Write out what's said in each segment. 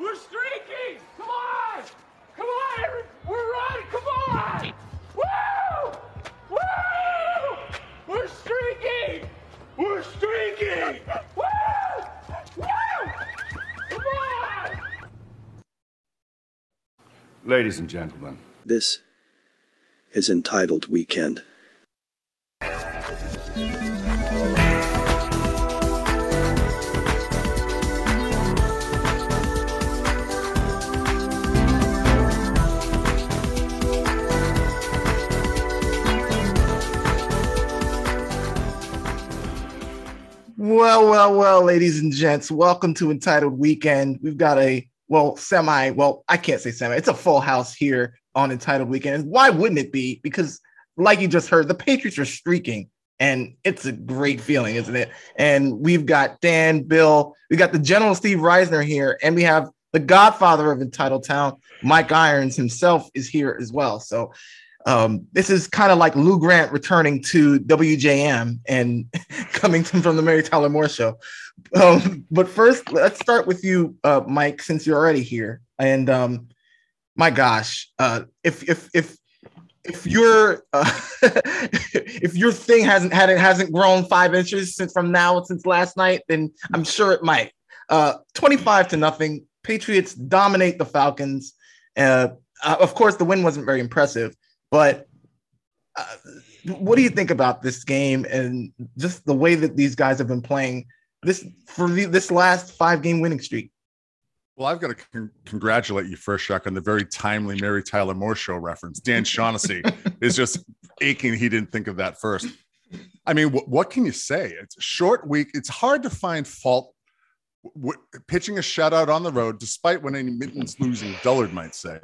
We're streaking! Come on! Come on! We're running! Come on! Woo! Woo! We're streaking! We're streaking! Woo! Woo! Come on! Ladies and gentlemen, This is entitled Weekend. Well, well, well, ladies and gents, welcome to Entitled Weekend. We've got a well, semi, well, I can't say semi, it's a full house here on Entitled Weekend. Why wouldn't it be? Because, like you just heard, the Patriots are streaking, and it's a great feeling, isn't it? And we've got Dan, Bill, we got the General Steve Reisner here, and we have the godfather of Entitled Town, Mike Irons himself, is here as well. So, um, this is kind of like Lou Grant returning to WJM and coming from, the Mary Tyler Moore show. Um, but first, let's start with you, uh, Mike, since you're already here. And um, my gosh, uh, if if if if your uh, if your thing hasn't had it hasn't grown five inches since from now since last night, then I'm sure it might. Uh, 25 to nothing. Patriots dominate the Falcons. Uh, uh, of course, the win wasn't very impressive, but uh, what do you think about this game and just the way that these guys have been playing this for the, this last five game winning streak? Well, I've got to con- congratulate you first, Chuck, on the very timely Mary Tyler Moore show reference. Dan Shaughnessy is just aching he didn't think of that first. I mean, wh- what can you say? It's a short week. It's hard to find fault w- pitching a shutout on the road, despite when any mittens losing, Dullard might say.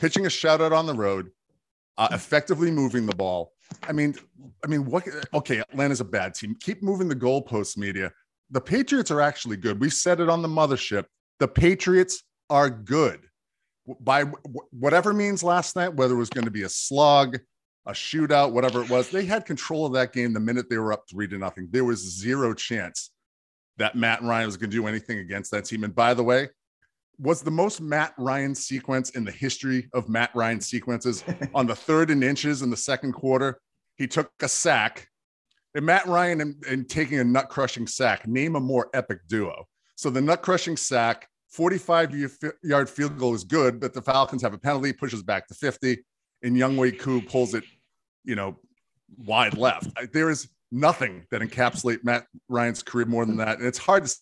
Pitching a shutout on the road, uh, effectively moving the ball. I mean, I mean, what? Okay, Atlanta's a bad team. Keep moving the goalposts, media. The Patriots are actually good. We said it on the mothership. The Patriots are good by whatever means last night, whether it was going to be a slug, a shootout, whatever it was. They had control of that game the minute they were up three to nothing. There was zero chance that Matt Ryan was going to do anything against that team. And by the way, was the most Matt Ryan sequence in the history of Matt Ryan sequences on the third and inches in the second quarter. He took a sack. And Matt Ryan and, and taking a nut crushing sack, name a more epic duo. So the nut crushing sack, 45 yard field goal is good, but the Falcons have a penalty, pushes back to 50, and Younghoe Koo pulls it, you know, wide left. There is nothing that encapsulate Matt Ryan's career more than that. And it's hard to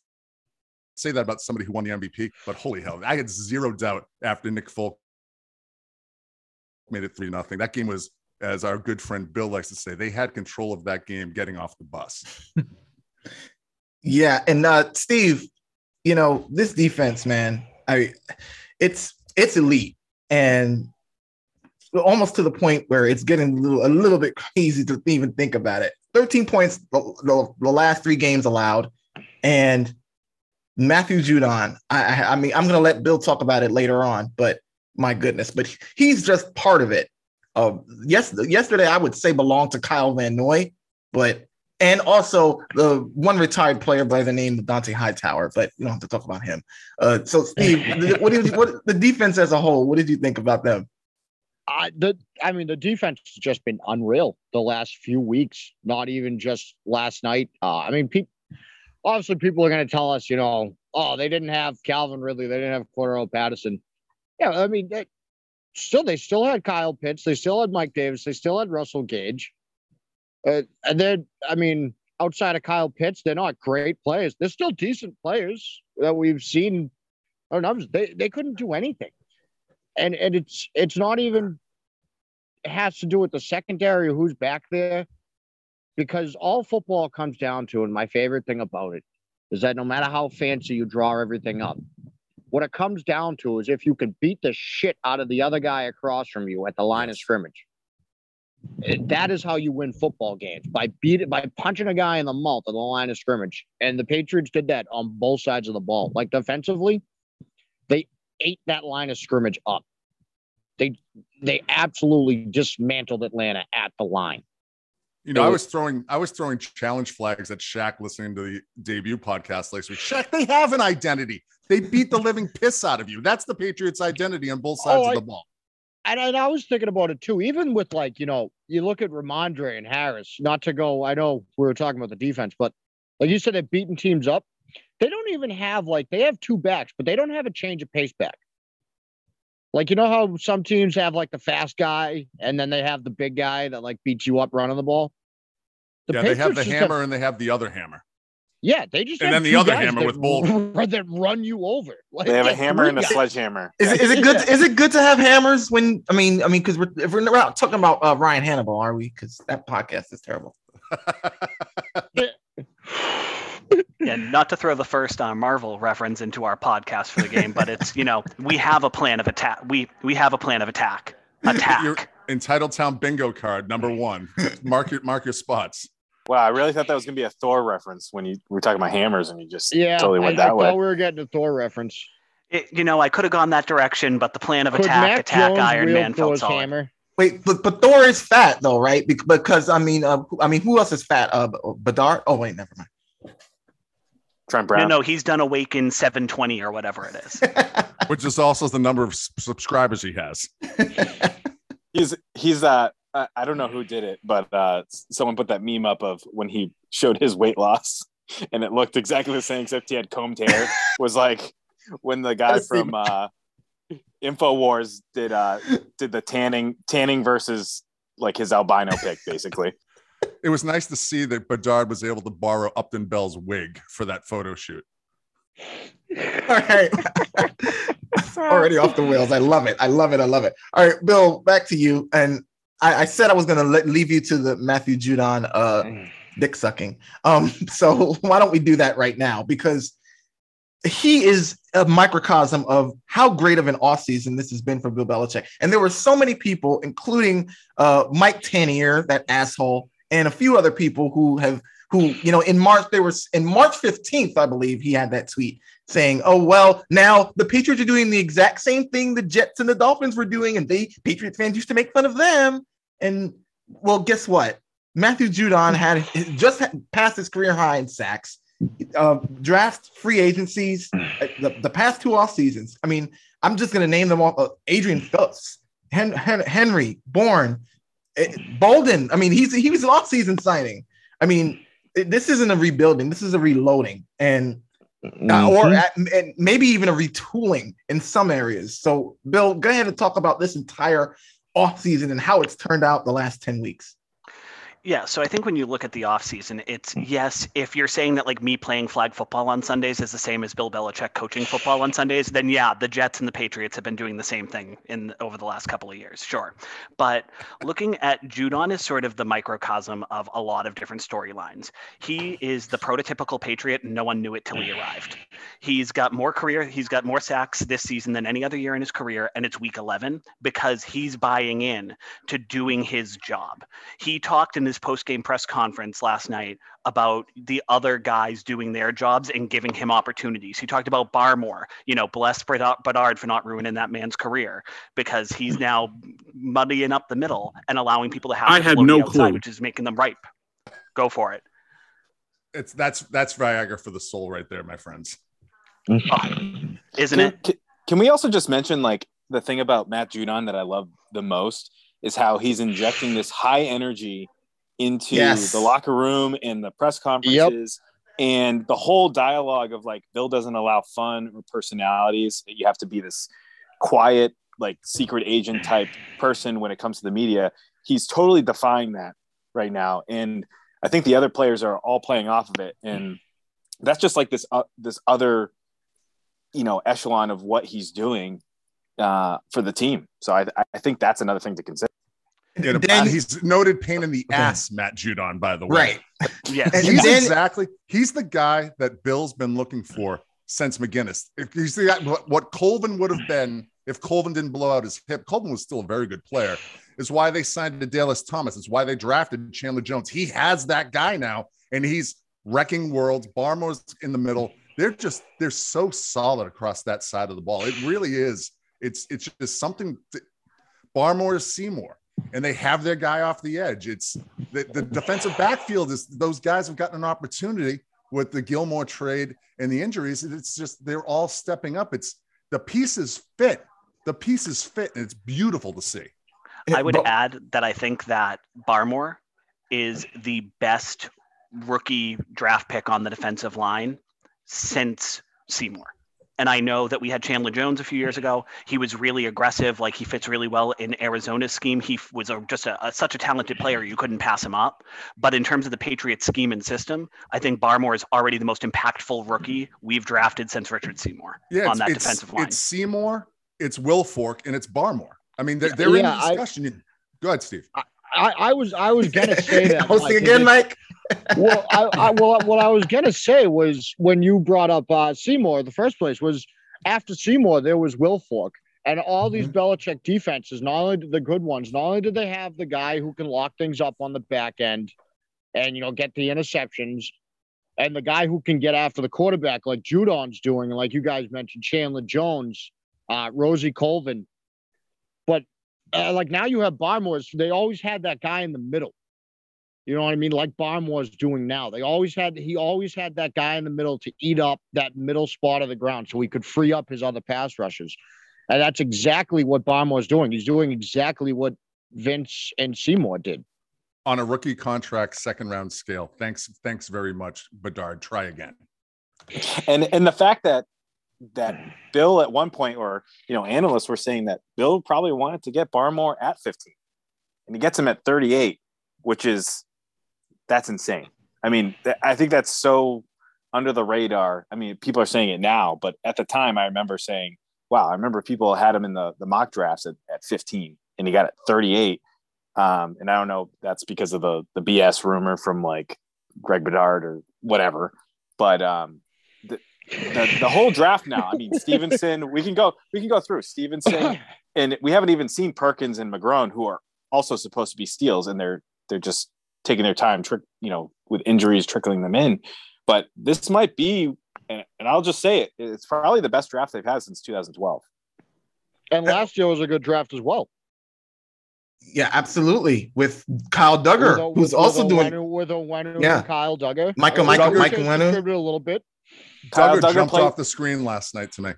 say that about somebody who won the MVP, but holy hell, I had zero doubt after Nick Folk made it three nothing. That game was, as our good friend Bill likes to say, they had control of that game getting off the bus. yeah, and uh, Steve, you know this defense, man. I, it's it's elite and almost to the point where it's getting a little, a little bit crazy to even think about it. 13 points the, the, the last three games allowed, and Matthew Judon. I, I mean, I'm going to let Bill talk about it later on, but my goodness, but he's just part of it. Uh, yes, yesterday I would say belonged to Kyle Van Noy, but and also the one retired player by the name of Dont'a Hightower, but you don't have to talk about him. Uh, so, Steve, what did you, what the defense as a whole? What did you think about them? I the I mean the defense has just been unreal the last few weeks. Not even just last night. Uh, I mean, people obviously people are going to tell us, you know, oh, they didn't have Calvin Ridley, they didn't have Cordarrelle Patterson. Yeah, I mean, they, still they still had Kyle Pitts, they still had Mike Davis, they still had Russell Gage, uh, and then I mean, outside of Kyle Pitts, they're not great players. They're still decent players that we've seen. Or numbers, they they couldn't do anything, and and it's it's not even it has to do with the secondary or who's back there because all football comes down to, and my favorite thing about it is that no matter how fancy you draw everything up, what it comes down to is if you can beat the shit out of the other guy across from you at the line of scrimmage. Eh, that is how you win football games by beat by punching a guy in the mouth at the line of scrimmage. And the Patriots did that on both sides of the ball. Like defensively, they ate that line of scrimmage up. They they absolutely dismantled Atlanta at the line. You know, It I was- was throwing I was throwing challenge flags at Shaq listening to the debut podcast last week. Shaq, they have an identity. They beat the living piss out of you. That's the Patriots' identity on both sides Oh, of the ball. and, and I was thinking about it too. Even with like, you know, you look at Rhamondre and Harris, not to go, I know we were talking about the defense, but like you said, they're beating teams up. They don't even have like they have two backs, but they don't have a change of pace back. Like you know how some teams have like the fast guy and then they have the big guy that like beats you up running the ball. The yeah, they have the Patriots just hammer and they have the other hammer. yeah, they just And have then the other hammer that with both. r- that run you over. Like, They have a hammer and a guys. sledgehammer. Is it, is it good? Is it good to have hammers when I mean I mean because we're if we're not talking about uh, Ryan Hannable, are we? Because that podcast is terrible. Yeah, not to throw the first uh, Marvel reference into our podcast for the game, but it's you know we have a plan of attack. We we have a plan of attack. Attack. Your entitled town bingo card number one. Mark your mark your spots. Wow, I really thought that was gonna be a Thor reference when you we were talking about hammers and you just Yeah, totally went I, I that way. thought we were getting a Thor reference. It- you know, I could have gone that direction, but the plan of Could attack, Mac attack Jones Iron Man felt Thor's solid. hammer? Wait, but but Thor is fat though, right? Because I mean, uh, I mean, who else is fat? Uh, Bedard. Oh wait, never mind. Trent No, Brown. no, he's done Awaken 720 or whatever it is. Which is also the number of s- subscribers he has. He's he's uh I I don't know who did it, but uh someone put that meme up of when he showed his weight loss and it looked exactly the same except he had combed hair. was like when the guy from uh InfoWars did uh did the tanning tanning versus like his albino pick basically. It was nice to see that Bedard was able to borrow Upton Bell's wig for that photo shoot. All right. Already off the wheels. I love it. I love it. I love it. All right, Bill, back to you. And I, I said I was going to leave you to the Matthew Judon uh, dick sucking. Um, so why don't we do that right now? Because he is a microcosm of how great of an offseason this has been for Bill Belichick. And there were so many people, including uh, Mike Tanier, that asshole, and a few other people who have who, you know, in March, there was in March 15th, I believe he had that tweet saying, Oh, well, now the Patriots are doing the exact same thing the Jets and the Dolphins were doing, and they Patriots fans used to make fun of them. And well, guess what? Matthew Judon had just passed his career high in sacks, uh, draft free agencies, uh, the, the past two off seasons. I mean, I'm just going to name them all uh, Adrian Phillips, Hen- Hen- Henry, Bourne, eh, Bolden. I mean, he's he was an off season signing. I mean, it- this isn't a rebuilding, this is a reloading. And uh, or Mhm. at, and maybe even a retooling in some areas. So, Bill, go ahead and talk about this entire offseason and how it's turned out the last 10 weeks. Yeah, so I think when you look at the offseason, it's yes, if you're saying that like me playing flag football on Sundays is the same as Bill Belichick coaching football on Sundays, then yeah, the Jets and the Patriots have been doing the same thing in over the last couple of years, sure. But looking at Judon is sort of the microcosm of a lot of different storylines. He is the prototypical Patriot, no one knew it till he arrived. He's got more career, he's got more sacks this season than any other year in his career, and it's week 11 because he's buying in to doing his job. He talked in his post-game press conference last night about the other guys doing their jobs and giving him opportunities. He talked about Barmore, you know, bless Bedard Bedard for not ruining that man's career because he's hmm. now muddying up the middle and allowing people to have I had no outside, clue. which is making them ripe. Go for it. It's that's that's Viagra for the soul right there, my friends. Isn't Can, it? can, can we also just mention like the thing about Matt Judon that I love the most is how he's injecting this high energy into Yes. the locker room and the press conferences and the whole dialogue of like Bill doesn't allow fun or personalities. You have to be this quiet, like secret agent type person when it comes to the media. He's totally defying that right now, and I think the other players are all playing off of it, and that's just like this uh, this other you know echelon of what he's doing uh, for the team. So I, I think that's another thing to consider. Yeah, Then- he's noted pain in the Okay. ass, Matt Judon, by the way. right. Yes. And he's then- exactly he's the guy that Bill's been looking for since McGinest. If you see that, what, what Colvin would have been if Colvin didn't blow out his hip, Colvin was still a very good player. Is why they signed to Dallas Thomas. It's why they drafted Chandler Jones. He has that guy now, and he's wrecking worlds. Barmore's in the middle. They're just they're so solid across that side of the ball. It really is. It's it's just something. To, Barmore is Seymour. And they have their guy off the edge. It's the, the defensive backfield is those guys have gotten an opportunity with the Gilmore trade and the injuries. It's just they're all stepping up. It's the pieces fit. The pieces fit, and it's beautiful to see. I would add that I think that Barmore is the best rookie draft pick on the defensive line since Seymour. And I know that we had Chandler Jones a few years ago. He was really aggressive. Like he fits really well in Arizona's scheme. He was a, just a, a, such a talented player. You couldn't pass him up. But in terms of the Patriots scheme and system, I think Barmore is already the most impactful rookie we've drafted since Richard Seymour yeah, on that defensive line. It's Seymour, it's Wilfork, and it's Barmore. I mean, they're, they're yeah, in discussion. I, Go ahead, Steve. I, I, was I was gonna say that. Hosting again, Mike. Well, I, I, well, what I was gonna say was when you brought up uh, Seymour, the first place was after Seymour, there was Wilfork. And all mm-hmm. these Belichick defenses, not only the good ones, not only did they have the guy who can lock things up on the back end and, you know, get the interceptions, and the guy who can get after the quarterback, like Judon's doing, like you guys mentioned, Chandler Jones, uh, Rosie Colvin. But uh, like now you have Barmore's, they always had that guy in the middle. You know what I mean? Like Barmore's doing now. They always had he always had that guy in the middle to eat up that middle spot of the ground so he could free up his other pass rushes. And that's exactly what Barmore's doing. He's doing exactly what Vince and Seymour did. On a rookie contract, second round scale. Thanks, thanks very much, Bedard. Try again. And and the fact that that Bill at one point, or you know, analysts were saying that Bill probably wanted to get Barmore at 15, and he gets him at 38, which is that's insane. I mean, th- I think that's so under the radar. I mean, people are saying it now, but at the time, I remember saying, "Wow!" I remember people had him in the the mock drafts at, at 15, and he got it 38. Um, and I don't know that's because of the the BS rumor from like Greg Bedard or whatever, but um, the, the, the whole draft now. I mean, Stevenson. We can go. We can go through Stevenson, and we haven't even seen Perkins and McGrone, who are also supposed to be steals, and they're they're just taking their time, trick, you know, with injuries trickling them in. But this might be, and, and I'll just say it, it's probably the best draft they've had since 2012. And last year was a good draft as well. Yeah, absolutely. With Kyle Dugger, with a, who's with also doing Wenu, with a Wenu yeah. Kyle Dugger. Michael, Michael, Michael Wenu. A little bit. Dugger, Dugger jumped played, off the screen last night to me.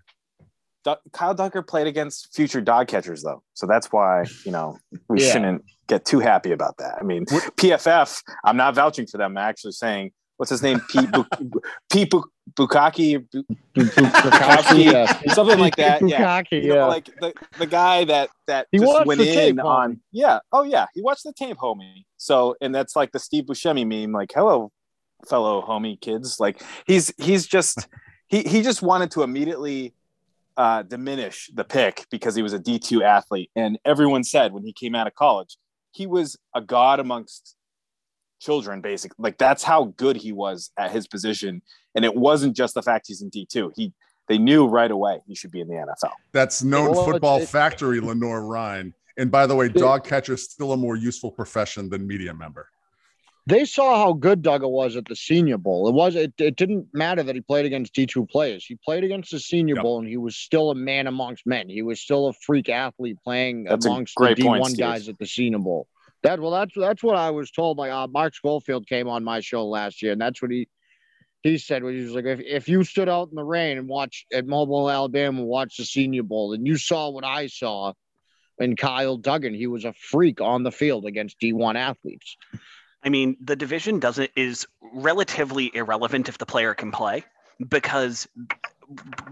Kyle Dugger played against future dog catchers though, so that's why you know we yeah. shouldn't get too happy about that. I mean, PFF, I'm not vouching for them. I'm actually saying, what's his name, Pete Pete Bukaki, Bukaki, something like that. Yeah, you know, like the, the guy that that he just went in tape, on. Yeah, oh yeah, he watched the tape, homie. So, and that's like the Steve Buscemi meme, like, hello, fellow homie kids. Like he's he's just he he just wanted to immediately uh, diminish the pick because he was a D2 athlete. And everyone said when he came out of college, he was a god amongst children, basically. Like that's how good he was at his position. And it wasn't just the fact he's in D2. He they knew right away he should be in the NFL. That's known well, football it, factory, Lenore Ryan. And by the way, dog catcher is still a more useful profession than media member they saw how good Dugger was at the Senior Bowl. It was it, it didn't matter that he played against D2 players. He played against the Senior yep. Bowl and he was still a man amongst men. He was still a freak athlete playing that's amongst the D1 guys at the Senior Bowl. That well, that's that's what I was told. Like uh, Mark Schofield came on my show last year, and that's what he he said. He was like, if, if you stood out in the rain and watched at Mobile, Alabama, and watched the Senior Bowl, and you saw what I saw, and Kyle Dugger, he was a freak on the field against D1 athletes. I mean, the division doesn't is relatively irrelevant if the player can play because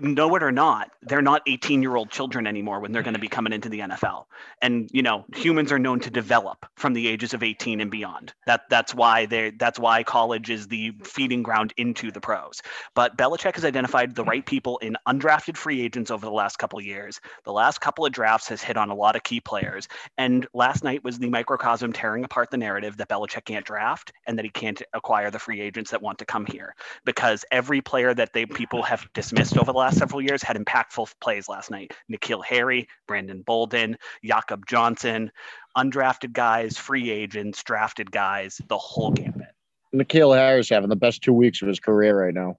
know it or not, they're not 18 year old children anymore when they're going to be coming into the NFL. And you know, humans are known to develop from the ages of 18 and beyond. That that's why they that's why college is the feeding ground into the pros. But Belichick has identified the right people in undrafted free agents over the last couple years. The last couple of drafts has hit on a lot of key players. And last night was the microcosm tearing apart the narrative that Belichick can't draft and that he can't acquire the free agents that want to come here because every player that they people have dismissed over the last several years had impactful plays last night. N'Keal Harry, Brandon Bolden, Jakob Johnson, undrafted guys, free agents, drafted guys, the whole gambit. N'Keal Harry's having the best two weeks of his career right now.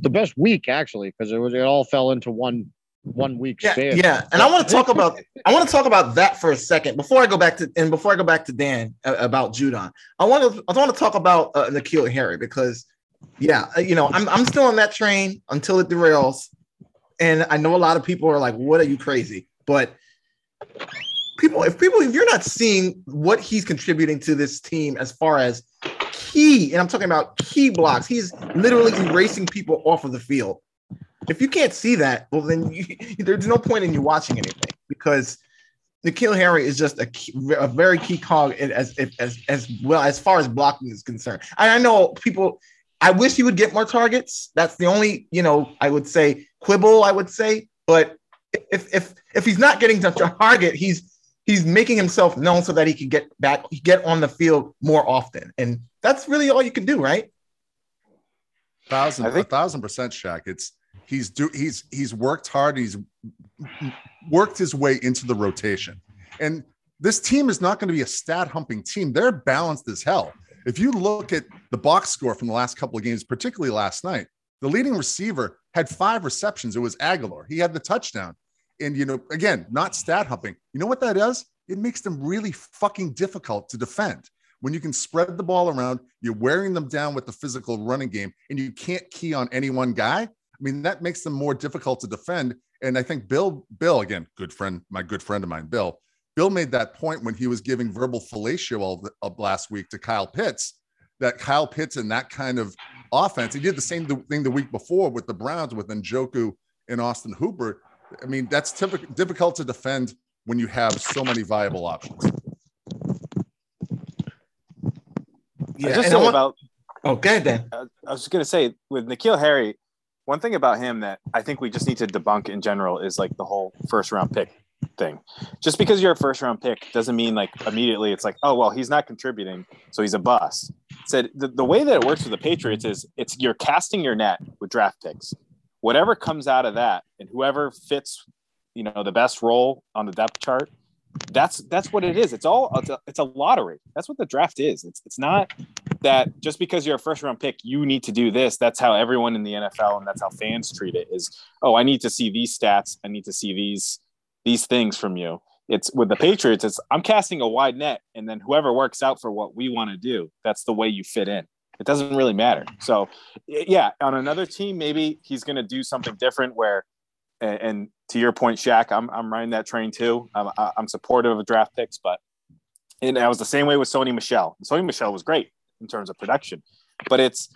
The best week actually, because it was it all fell into one one week Yeah, span. yeah, and I want to talk about I want to talk about that for a second before I go back to and before I go back to Dan uh, about Judon. I want to I want to talk about uh, N'Keal Harry because yeah, uh, you know I'm I'm still on that train until it derails, and I know a lot of people are like, "What are you crazy?" But people, if people, if you're not seeing what he's contributing to this team as far as key, and I'm talking about key blocks, he's literally erasing people off of the field. If you can't see that, well, then you, there's no point in you watching anything because N'Keal Harry is just a, key, a very key cog as, as as well as far as blocking is concerned. I know people. I wish he would get more targets. That's the only, you know, I would say quibble. I would say, but if if if he's not getting to target, he's he's making himself known so that he can get back, get on the field more often, and that's really all you can do, right? thousand, think- a thousand percent, Shaq. It's he's do he's he's worked hard. He's worked his way into the rotation, and this team is not going to be a stat humping team. They're balanced as hell. If you look at the box score from the last couple of games, particularly last night, the leading receiver had five receptions. It was Agholor. He had the touchdown, and you know, again, not stat humping. You know what that does? It makes them really fucking difficult to defend when you can spread the ball around, you're wearing them down with the physical running game, and you can't key on any one guy. I mean, that makes them more difficult to defend. And I think Bill, Bill, again, good friend, my good friend of mine, Bill, Bill made that point when he was giving verbal fellatio all of last week to Kyle Pitts, that Kyle Pitts and that kind of offense, he did the same thing the week before with the Browns with Njoku and Austin Hooper. I mean, that's typical, difficult to defend when you have so many viable options. Yeah, I just I want- about oh, go ahead, uh, I was just gonna say with N'Keal Harry, one thing about him that I think we just need to debunk in general is like the whole first round pick thing. Just because you're a first round pick doesn't mean like immediately it's like, oh well, he's not contributing, so he's a bust. Said the, the way that it works with the Patriots is it's you're casting your net with draft picks. Whatever comes out of that, and whoever fits, you know, the best role on the depth chart, that's that's what it is. It's all it's a, it's a lottery. That's what the draft is. It's it's not that just because you're a first round pick, you need to do this. That's how everyone in the NFL and that's how fans treat it is, oh, I need to see these stats. I need to see these these things from you. It's with the Patriots, it's I'm casting a wide net and then whoever works out for what we want to do, that's the way you fit in. It doesn't really matter. So yeah, on another team, maybe he's gonna do something different where and, and to your point, Shaq, I'm I'm riding that train too. I'm I'm supportive of draft picks, but and I was the same way with Sony Michel. Sony Michel was great in terms of production, but it's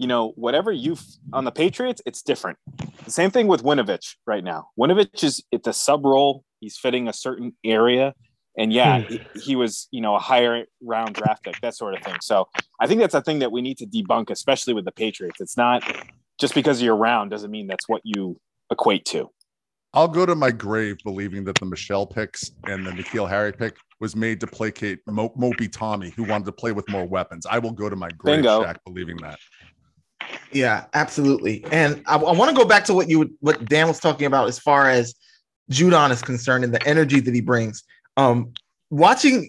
you know whatever you on the Patriots, it's different. The same thing with Winovich right now. Winovich is it's a sub role. He's fitting a certain area, and yeah, hmm. he, he was you know a higher round draft pick, that sort of thing. So I think that's a thing that we need to debunk, especially with the Patriots. It's not just because you're round doesn't mean that's what you equate to. I'll go to my grave believing that the Michel picks and the N'Keal Harry pick was made to placate Mo- Mopey Tommy, who wanted to play with more weapons. I will go to my grave Bingo. Shaq believing that. Yeah, absolutely. And I, I want to go back to what you what Dan was talking about as far as Judon is concerned and the energy that he brings. Um, watching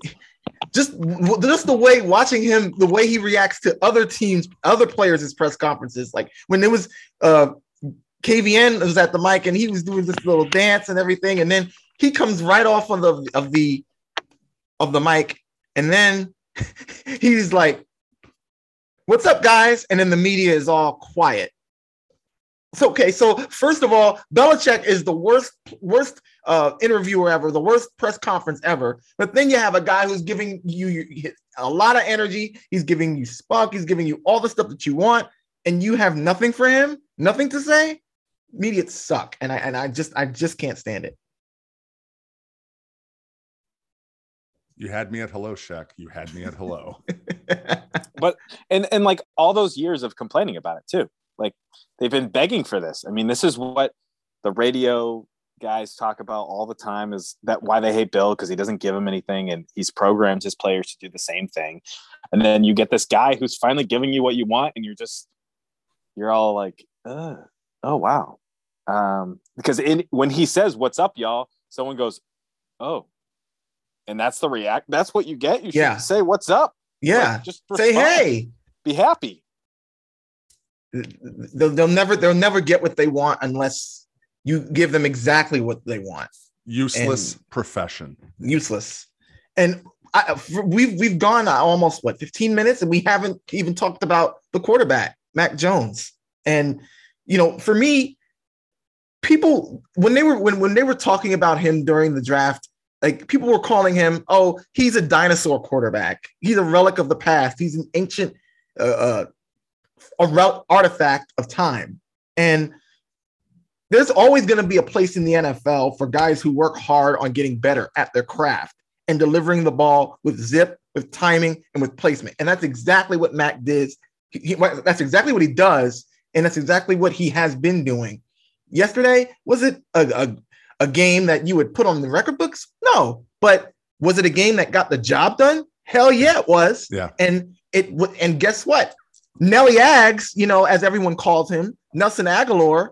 just just the way watching him, the way he reacts to other teams, other players' his press conferences. Like when it was uh KVN was at the mic and he was doing this little dance and everything, and then he comes right off of the of the of the mic, and then he's like, "What's up, guys?" And then the media is all quiet. So okay, so first of all, Belichick is the worst worst uh, interviewer ever, the worst press conference ever. But then you have a guy who's giving you, a lot of energy. He's giving you spunk. He's giving you all the stuff that you want, and you have nothing for him, nothing to say. Media suck, and I and I just I just can't stand it. You had me at hello, Shaq. You had me at hello. but and and like all those years of complaining about it too like they've been begging for this i mean this is what the radio guys talk about all the time is that why they hate bill because he doesn't give them anything and he's programmed his players to do the same thing and then you get this guy who's finally giving you what you want and you're just you're all like Ugh. oh wow um because in when he says what's up y'all someone goes oh and that's the react that's what you get you should Yeah. say what's up yeah, Like, just say hey. be happy They'll, they'll never they'll never get what they want unless you give them exactly what they want. Useless and profession. Useless. And I, we've we've gone uh, almost what 15 minutes and we haven't even talked about the quarterback, Mac Jones. And you know, for me, people when they were when when they were talking about him during the draft, like people were calling him, oh, he's a dinosaur quarterback. He's a relic of the past. He's an ancient uh, uh artifact of time. And there's always going to be a place in the NFL for guys who work hard on getting better at their craft and delivering the ball with zip, with timing, and with placement. And that's exactly what Mac did. He, he, that's exactly what he does. And that's exactly what he has been doing. Yesterday, was it a, a, a game that you would put on the record books? No. But was it a game that got the job done? Hell yeah, it was. Yeah. And it and guess what? Nelly Aggs, you know, as everyone calls him, Nelson Agholor,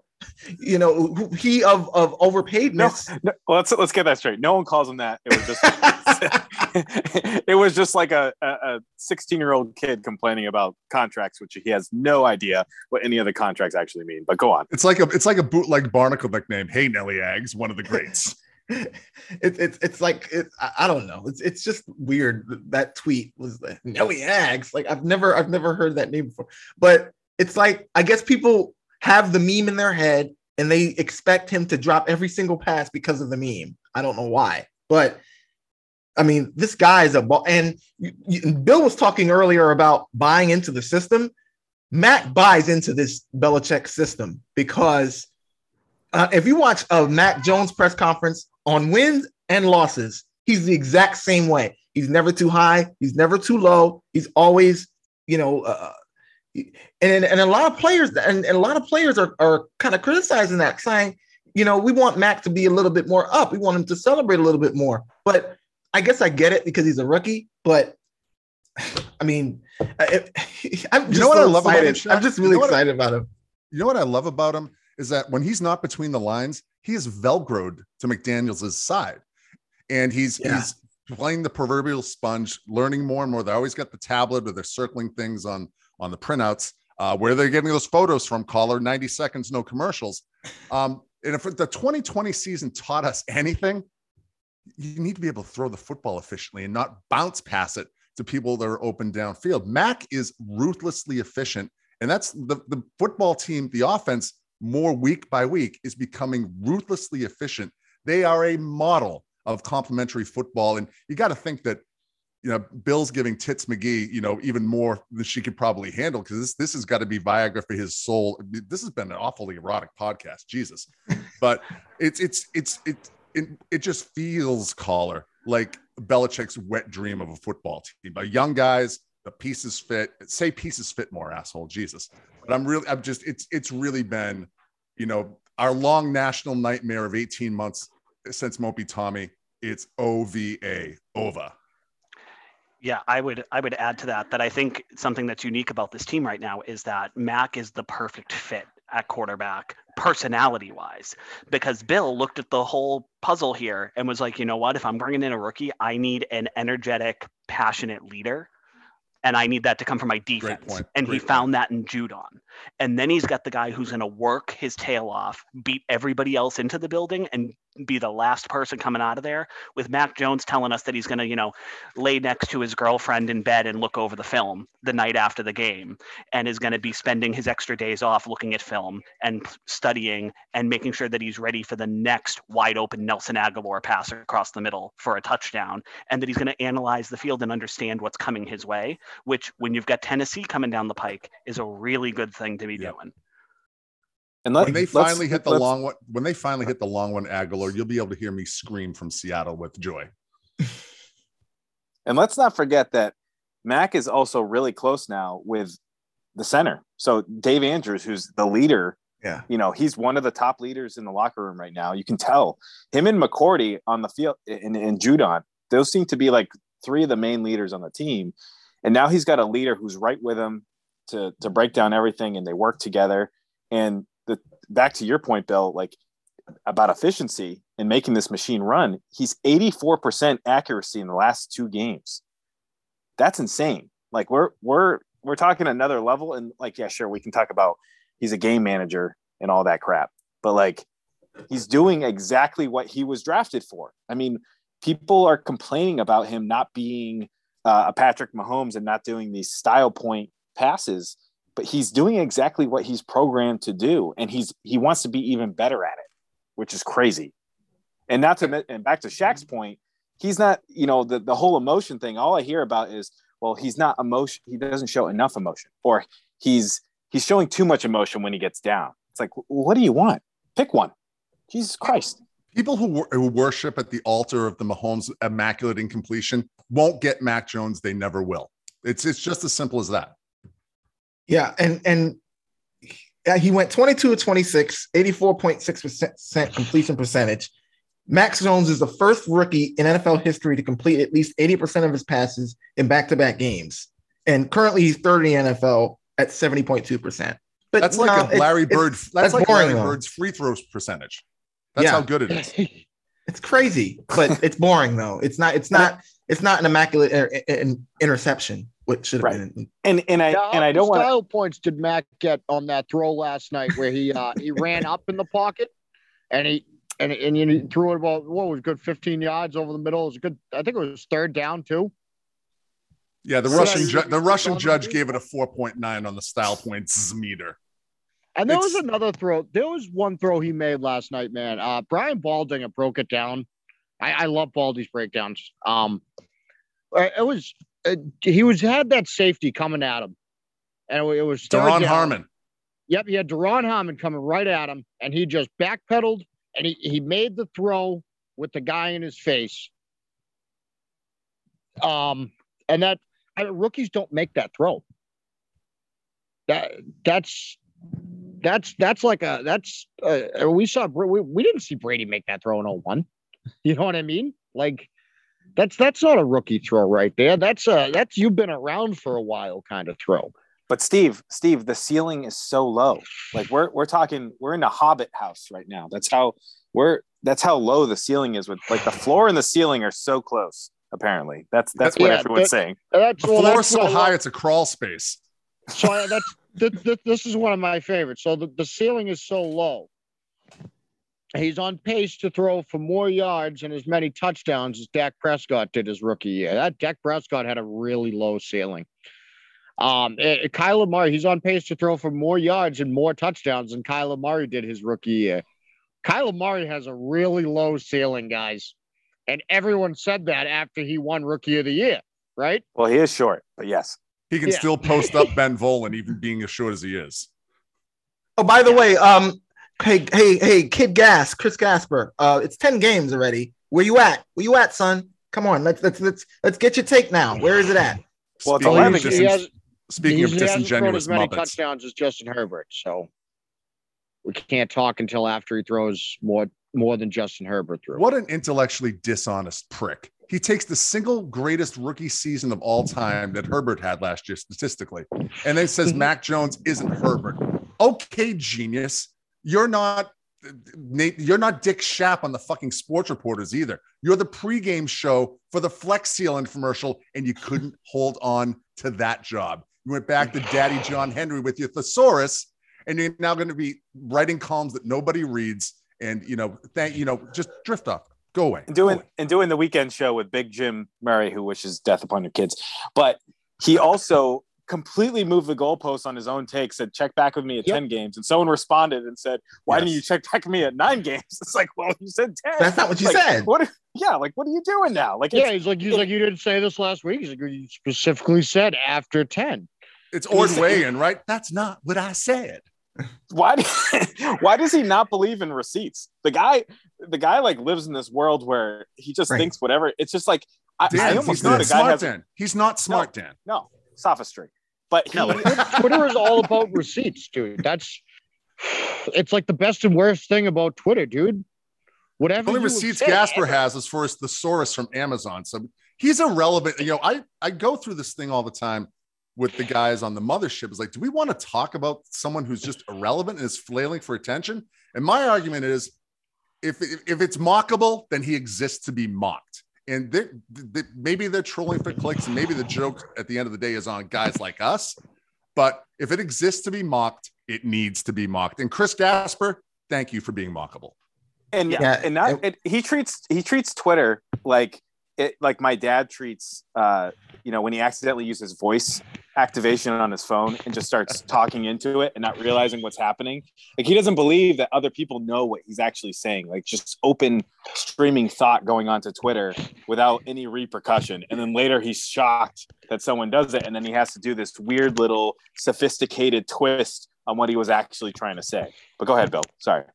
you know, he of of overpaidness. No, no, let's let's get that straight. No one calls him that. It was just it was just like a a 16 year old kid complaining about contracts, which he has no idea what any of the contracts actually mean. But go on. It's like a it's like a bootleg Barnacle nickname. Hey, Nelly Aggs, one of the greats. it's it's it's like it, I don't know. It's it's just weird. That tweet was the Nelly Aggs. Like I've never I've never heard that name before. But it's like I guess people have the meme in their head and they expect him to drop every single pass because of the meme. I don't know why, but I mean, this guy is a ball. And you, you, Bill was talking earlier about buying into the system. Mac buys into this Belichick system because uh, if you watch a Mac Jones press conference on wins and losses, he's the exact same way. He's never too high. He's never too low. He's always, you know, uh, and and a lot of players and, and a lot of players are, are kind of criticizing that, saying, you know, we want Mac to be a little bit more up. We want him to celebrate a little bit more. But I guess I get it because he's a rookie. But I mean, I, am just you know what so I love excited. about him. I'm just really you know excited I, about him. You know what I love about him is that when he's not between the lines, he is velcroed to McDaniels' side, and he's yeah. he's playing the proverbial sponge, learning more and more. They always got the tablet or they're circling things on on the printouts. Uh, where they're getting those photos from, caller 90 seconds, no commercials. Um, and if the 2020 season taught us anything, you need to be able to throw the football efficiently and not bounce pass it to people that are open downfield. Mac is ruthlessly efficient. And that's the, the football team, the offense, more week by week, is becoming ruthlessly efficient. They are a model of complementary football. And you got to think that you know, Bill's giving Tits McGee, you know, even more than she could probably handle because this this has got to be Viagra for his soul. This has been an awfully erotic podcast, Jesus. But it's it's it's it it, it just feels caller like Belichick's wet dream of a football team. But young guys, the pieces fit. Say pieces fit more, asshole. Jesus. But I'm really, I'm just, it's it's really been, you know, our long national nightmare of 18 months since Mopey Tommy. It's OVA, OVA yeah, I would I would add to that that I think something that's unique about this team right now is that Mac is the perfect fit at quarterback personality wise because Bill looked at the whole puzzle here and was like, you know what, if I'm bringing in a rookie, I need an energetic, passionate leader and I need that to come from my defense. And Great he found that in Judon. And then he's got the guy who's going to work his tail off, beat everybody else into the building, and be the last person coming out of there. With Mac Jones telling us that he's going to, you know, lay next to his girlfriend in bed and look over the film the night after the game, and is going to be spending his extra days off looking at film and studying and making sure that he's ready for the next wide open Nelson Agholor pass across the middle for a touchdown, and that he's going to analyze the field and understand what's coming his way. Which, when you've got Tennessee coming down the pike, is a really good thing to be yeah. doing. And when they finally hit the long one, when they finally hit the long one, Agholor, you'll be able to hear me scream from Seattle with joy. and let's not forget that Mac is also really close now with the center. So Dave Andrews, who's the leader, yeah, you know, he's one of the top leaders in the locker room right now. You can tell him and McCourty on the field in, in Judon. Those seem to be like three of the main leaders on the team. And now he's got a leader who's right with him to to break down everything, and they work together. And back to your point, Bill, like about efficiency and making this machine run, he's 84% accuracy in the last two games. That's insane. Like we're we're we're talking another level. And like, yeah, sure, we can talk about he's a game manager and all that crap. But like He's doing exactly what he was drafted for. I mean, people are complaining about him not being uh, a Patrick Mahomes and not doing these style point passes, but he's doing exactly what he's programmed to do, and he's he wants to be even better at it, which is crazy. And not to and back to Shaq's mm-hmm. point, he's not you know the the whole emotion thing. All I hear about is well, he's not emotion. He doesn't show enough emotion, or he's he's showing too much emotion when he gets down. It's like, what do you want? Pick one. Jesus Christ. People who, who worship at the altar of the Mahomes immaculate incompletion won't get Mac Jones. They never will. It's it's just as simple as that. Yeah, and and he went 22 to 26, 84.6% completion percentage. Mac Jones is the first rookie in NFL history to complete at least 80% of his passes in back-to-back games. And currently he's third in the NFL at 70.2%. But that's like a Larry Bird. That's, that's, like boring, Larry though. Bird's free throws percentage. That's yeah. how good it is. It's crazy, but it's boring though. It's not. It's not. It's not an immaculate inter- interception. What should have right. been. And and I and I don't want style points did Mac get on that throw last night where he uh he ran up in the pocket and he and and he threw it about what was good 15 yards over the middle. It was good. I think it was third down too. Yeah, the so Russian ju- the Russian judge gave it a 4.9 on the style points meter. And there it's, was another throw. There was one throw he made last night, man. Uh, Brian Baldinger broke it down. I, I love Baldy's breakdowns. Um, it was uh, he was had that safety coming at him, and it, was Duron Harmon. Yep, he had Duron Harmon coming right at him, and he just backpedaled and he, he made the throw with the guy in his face. Um, and that I mean, rookies don't make that throw. That that's that's that's like a that's uh, we saw we, we didn't see Brady make that throw in 01. You know what I mean? Like that's that's not a rookie throw right there. That's a that's you've been around for a while kind of throw. But Steve, Steve, the ceiling is so low. Like we're we're talking, we're in a Hobbit house right now. That's how we're that's how low the ceiling is. With like the floor and the ceiling are so close. Apparently, that's that's what yeah, everyone's that, saying. That's, the well, floor is so high, it's a crawl space. So I, that's th- th- this is one of my favorites. So the, the ceiling is so low. He's on pace to throw for more yards and as many touchdowns as Dak Prescott did his rookie year. That Dak Prescott had a really low ceiling. Um, uh, Kyler Murray, he's on pace to throw for more yards and more touchdowns than Kyler Murray did his rookie year. Kyler Murray has a really low ceiling, guys. And everyone said that after he won rookie of the year, right? Well, he is short, but yes. He can yeah. still post up Ben Volin, even being as short as he is. Oh, by the way, um, hey, hey, hey, Kid Gas, Chris Gasper, uh, it's 10 games already. Where you at? Where you at, son? Come on, let's let's let's let's get your take now. Where is it at? Well, it's 11 games. Speaking of disingenuous as many Muppets. touchdowns as Justin Herbert, so we can't talk until after he throws more more than Justin Herbert threw. What an intellectually dishonest prick! He takes the single greatest rookie season of all time that Herbert had last year statistically, and then says. Mac Jones isn't Herbert. Okay, genius, you're not Nate, you're not Dick Schaap on the fucking sports reporters either. You're the pregame show for the Flex Seal infomercial, and you couldn't hold on to that job. You went back to Daddy John Henry with your thesaurus, and you're now going to be writing columns that nobody reads. And you know, thank you know, just drift off, go away, and doing away. and doing the weekend show with Big Jim Murray, who wishes death upon your kids. But he also completely moved the goalposts on his own take, said, check back with me at yep. 10 games. And someone responded and said, why yes. didn't you check back with me at nine games? It's like, well, you said 10. That's not what you like, said. What? Yeah. Like, what are you doing now? Like, yeah, he's like, he's it, like, you didn't say this last week. He's like, you specifically said after 10. It's Ordwayan, right? That's not what I said. Why? why does he not believe in receipts? The guy, the guy, like lives in this world where he just right. thinks whatever. It's just like I, Dan, I almost know the guy has. Dan. He's not smart, no, Dan. No, sophistry. But no, Twitter is all about receipts, dude. That's it's like the best and worst thing about Twitter, dude. Whatever. The only receipts Gasper has is for his thesaurus from Amazon. So he's irrelevant. You know, I I go through this thing all the time with the guys on the mothership. Is like, do we want to talk about someone who's just irrelevant and is flailing for attention? And my argument is, if if it's mockable, then he exists to be mocked and they're, they, maybe they're trolling for clicks and maybe the joke at the end of the day is on guys like us but if it exists to be mocked it needs to be mocked. And chris gasper thank you for being mockable. And Yeah, and not it- it, he treats he treats Twitter like it like my dad treats uh you know when he accidentally uses voice activation on his phone and just starts talking into it and not realizing what's happening. Like he doesn't believe that other people know what he's actually saying like just open streaming thought going onto twitter without any repercussion. And then later he's shocked that someone does it and then he has to do this weird little sophisticated twist on what he was actually trying to say. But go ahead bill. Sorry.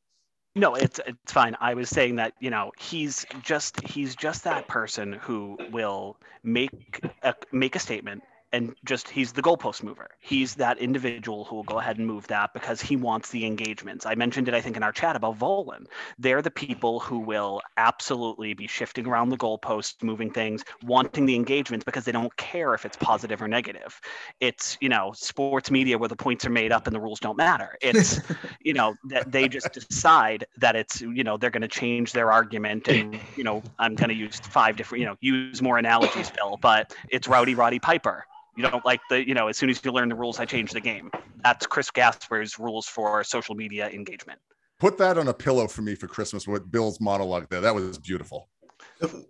No, it's it's fine. I was saying that you know he's just he's just that person who will make a make a statement and just he's the goalpost mover. He's that individual who will go ahead and move that because he wants the engagements. I mentioned it, I think, in our chat about Volin. They're the people who will absolutely be shifting around the goalposts, moving things, wanting the engagements because they don't care if it's positive or negative. It's you know sports media where the points are made up and the rules don't matter. It's you know that they just decide that it's you know they're going to change their argument and you know i'm going to use five different you know use more analogies bill but it's rowdy roddy piper you don't like the you know as soon as you learn the rules i change the game that's chris gasper's rules for social media engagement Put that on a pillow for me for Christmas with Bill's monologue there. That was beautiful.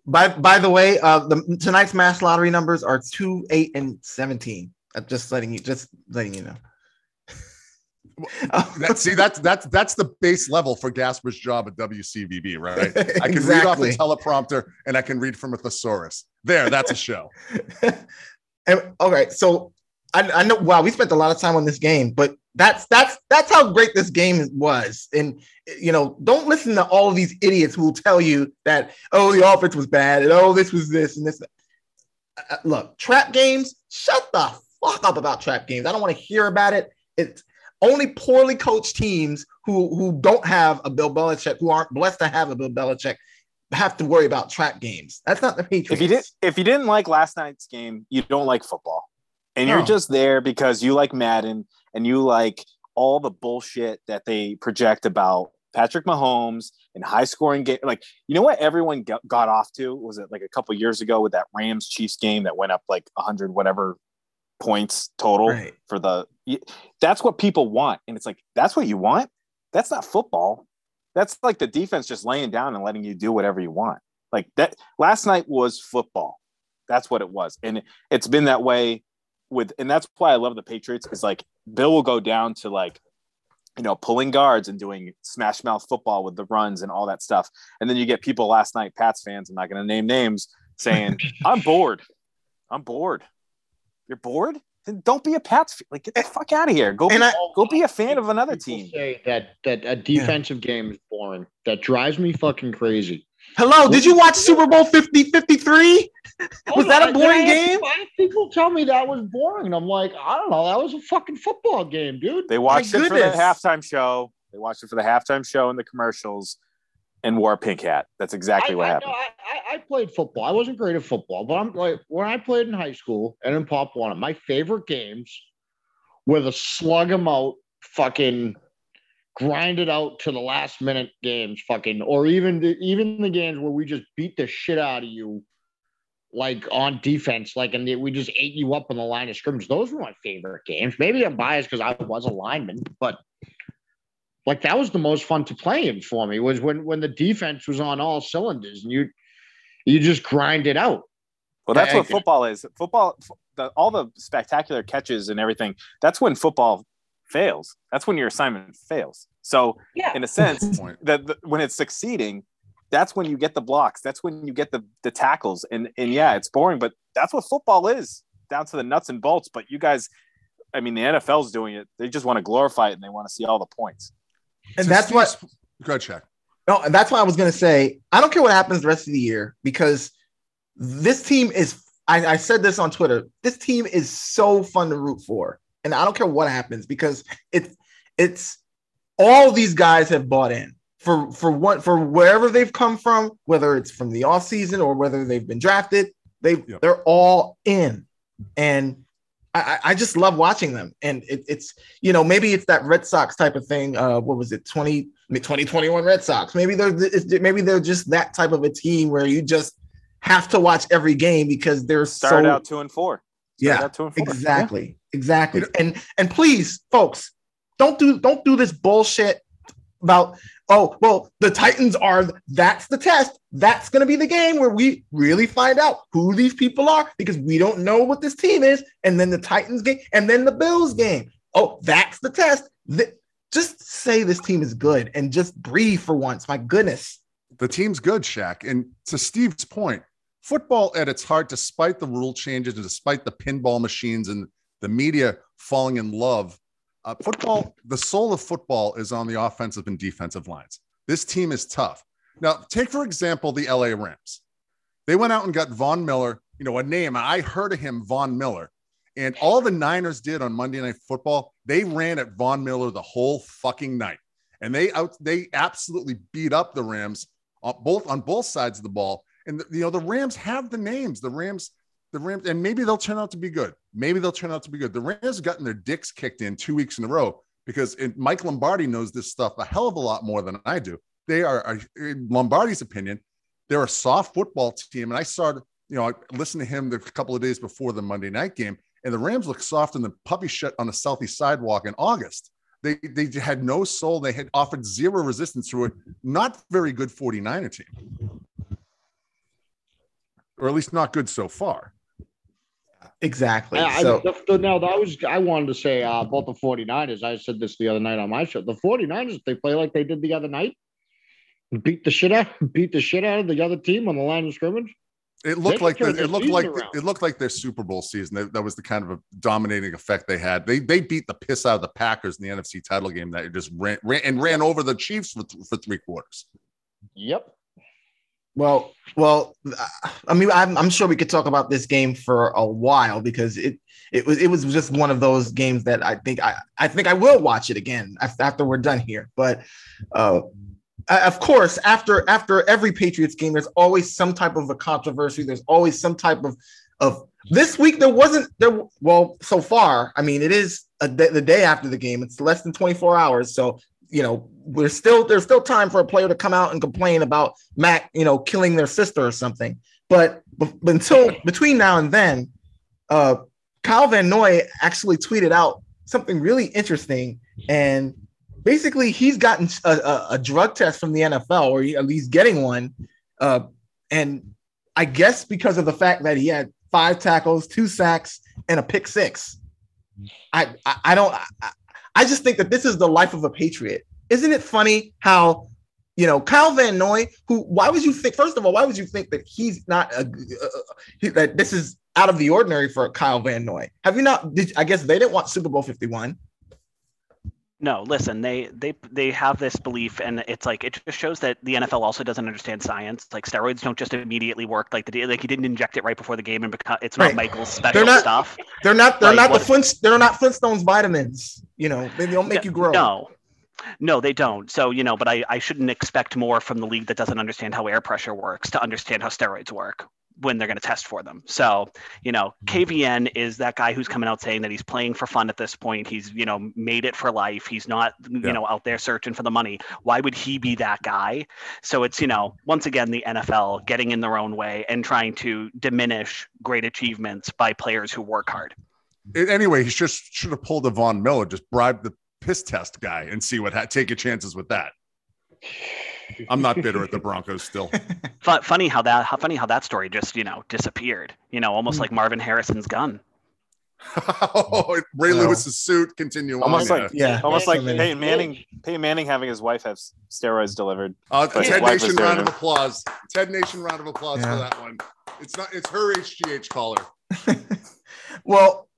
By by the way, uh, the tonight's mass lottery numbers are two, eight, and seventeen. I'm just letting you just letting you know. That, see, that's that's that's the base level for Gasper's job at WCVB, right? I can read off Exactly. a teleprompter and I can read from a thesaurus. There, that's a show. and all right, so I, I know. Wow, we spent a lot of time on this game, but that's that's that's how great this game was. And you know, don't listen to all of these idiots who will tell you that oh, the offense was bad and oh, this was this and this. Uh, look, trap games. Shut the fuck up about trap games. I don't want to hear about it. It's only poorly coached teams who who don't have a Bill Belichick, who aren't blessed to have a Bill Belichick, have to worry about trap games. That's not the Patriots. if you did if you didn't like last night's game, you don't like football. And you're just there because you like Madden and you like all the bullshit that they project about Patrick Mahomes and high scoring game. Like, you know what everyone got, got off to? Was it like a couple years ago with that Rams Chiefs game that went up like 100 whatever points total Right. for the that's what people want. And it's like, that's what you want? That's not football. That's like the defense just laying down and letting you do whatever you want. Like that last night was football. That's what it was. And it's been that way with and that's why I love the Patriots is like Bill will go down to like you know pulling guards and doing smash mouth football with the runs and all that stuff. And then you get people last night Pats fans, I'm not going to name names, saying, "I'm bored. I'm bored. You're bored? Then don't be a Pats fan. Like get the fuck out of here. Go be, I- go be a fan of another team." Say that that a defensive game is boring. That drives me fucking crazy. Hello, did you watch Super Bowl 50 53? Was that a boring I- I- game? I- People tell me that was boring, I'm like, I don't know. That was a fucking football game, dude. They watched it for the halftime show. They watched it for the halftime show and the commercials, and wore a pink hat. That's exactly I, what I, happened. know, I, I, played football. I wasn't great at football, but I'm like when I played in high school and in Pop One, my favorite games were the slug slug 'em out, fucking grind it out to the last minute games, fucking, or even the, even the games where we just beat the shit out of you, like on defense, like and we just ate you up on the line of scrimmage. Those were my favorite games. Maybe I'm biased because I was a lineman, but like that was the most fun to play in for me was when when the defense was on all cylinders and you you just grind it out. Well, that's I- what football is. Football, the, all the spectacular catches and everything. That's when football fails. That's when your assignment fails. So, Yeah. in a sense, that when it's succeeding, that's when you get the blocks. That's when you get the the tackles. And and yeah, it's boring, but that's what football is, down to the nuts and bolts. But you guys, I mean, the NFL's doing it. They just want to glorify it and they want to see all the points. And So that's Steve- what Go ahead, check. no, and that's why I was gonna say I don't care what happens the rest of the year because this team is I, I said this on Twitter. This team is so fun to root for. And I don't care what happens because it's it's all these guys have bought in for for what for wherever they've come from, whether it's from the offseason or whether they've been drafted, they Yep. they're all in. And I, I just love watching them. And it, it's, you know, maybe it's that Red Sox type of thing. Uh, what was it, 20, 2021 Red Sox? Maybe they're maybe they're just that type of a team where you just have to watch every game because they're Started so out two and four. Yeah, out two and four. exactly, exactly. And and please, folks, don't do don't do this bullshit about oh well the Titans are that's the test. That's going to be the game where we really find out who these people are because we don't know what this team is. And then the Titans game and then the Bills game. Oh, that's the test. The, just say this team is good and just breathe for once. My goodness. The team's good, Shaq. And to Steve's point, football at its heart, despite the rule changes and despite the pinball machines and the media falling in love, uh, football, the soul of football is on the offensive and defensive lines. This team is tough. Now, take for example the LA Rams. They went out and got Von Miller, you know, a name. I heard of him, Von Miller. And all the Niners did on Monday Night Football, they ran at Von Miller the whole fucking night. And they out they absolutely beat up the Rams on both on both sides of the ball. And the, you know, the Rams have the names. The Rams, the Rams, and maybe they'll turn out to be good. Maybe they'll turn out to be good. The Rams have gotten their dicks kicked in two weeks in a row because it, Mike Lombardi knows this stuff a hell of a lot more than I do. They are, in Lombardi's opinion, they're a soft football team. And I started, you know, I listened to him a couple of days before the Monday night game, and the Rams look soft in the puppy shut on the southeast sidewalk in August. They, they had no soul. They had offered zero resistance to a not very good 49er team, or at least not good so far. Exactly. I, so, I, the, now, that was, I wanted to say uh, about the 49ers. I said this the other night on my show. The 49ers, they play like they did the other night, beat the shit out, beat the shit out of the other team on the line of scrimmage. It looked like the, it looked like around. it looked like their Super Bowl season. That, that, was the kind of a dominating effect they had. They they beat the piss out of the Packers in the NFC title game that just ran, ran and ran over the Chiefs for, for three quarters. Yep. Well, well, I mean, I'm, I'm sure we could talk about this game for a while because it it was it was just one of those games that I think I I think I will watch it again after we're done here. But uh, of course, after after every Patriots game, there's always some type of a controversy. There's always some type of of this week. There wasn't there. Well, so far, I mean, it is a, the day after the game. It's less than 24 hours, so you know we're still there's still time for a player to come out and complain about Mac, you know, killing their sister or something. But, but until between now and then, uh, Kyle Van Noy actually tweeted out something really interesting and basically he's gotten a, a, a, drug test from the NFL, or at least getting one. Uh, and I guess because of the fact that he had five tackles, two sacks, and a pick six. I I, I don't I, I just think that this is the life of a patriot. Isn't it funny how you know Kyle Van Noy? Who? Why would you think? First of all, why would you think that he's not a, uh, that this is out of the ordinary for Kyle Van Noy? Have you not? Did, I guess they didn't want Super Bowl Fifty One. No, listen, they they they have this belief, and it's like it just shows that the NFL also doesn't understand science. Like steroids don't just immediately work. Like the like he didn't inject it right before the game, and because it's not right. Michael's special they're not, stuff. They're not. They're like, not the Flint. They're not Flintstones vitamins. You know, they don't make no, you grow. No, no, they don't. So, you know, but I, I shouldn't expect more from the league that doesn't understand how air pressure works to understand how steroids work when they're going to test for them. So, you know, mm-hmm. KVN is that guy who's coming out saying that he's playing for fun at this point. He's, you know, made it for life. He's not, you yeah. know, out there searching for the money. Why would he be that guy? So it's, you know, once again, the NFL getting in their own way and trying to diminish great achievements by players who work hard. Anyway, he just should have pulled a Von Miller, just bribe the piss test guy and see what, ha- take your chances with that. I'm not bitter at the Broncos still. funny how that how funny how that story just you know disappeared. You know, almost like Marvin Harrison's gun. oh, Ray no. Lewis's suit. Continue almost on, like yeah, almost like Peyton Manning. Peyton Manning having his wife have steroids delivered. Uh, Ted Nation round of applause. Ted Nation round of applause yeah. for that one. It's not. It's her HGH caller. well,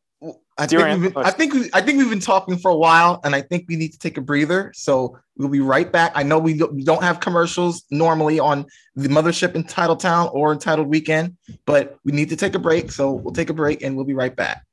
I think, been, I think we, I think we've been talking for a while, and I think we need to take a breather. So we'll be right back. I know we don't have commercials normally on the mothership in Titletown or Entitled Weekend, but we need to take a break. So we'll take a break, and we'll be right back.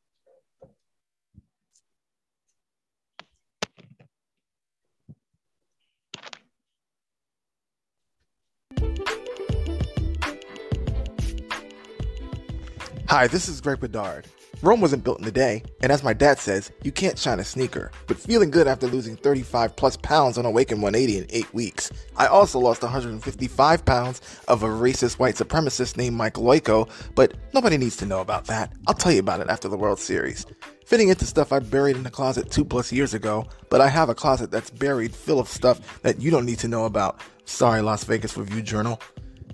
Hi, this is Greg Bedard. Rome wasn't built in a day, and as my dad says, you can't shine a sneaker. But feeling good after losing 35 plus pounds on Awaken 180 in 8 weeks. I also lost 155 pounds of a racist white supremacist named Mike Loyko, but nobody needs to know about that. I'll tell you about it after the World Series. fitting into stuff I buried in the closet two plus years ago, but I have a closet that's buried full of stuff that you don't need to know about. Sorry, Las Vegas Review Journal.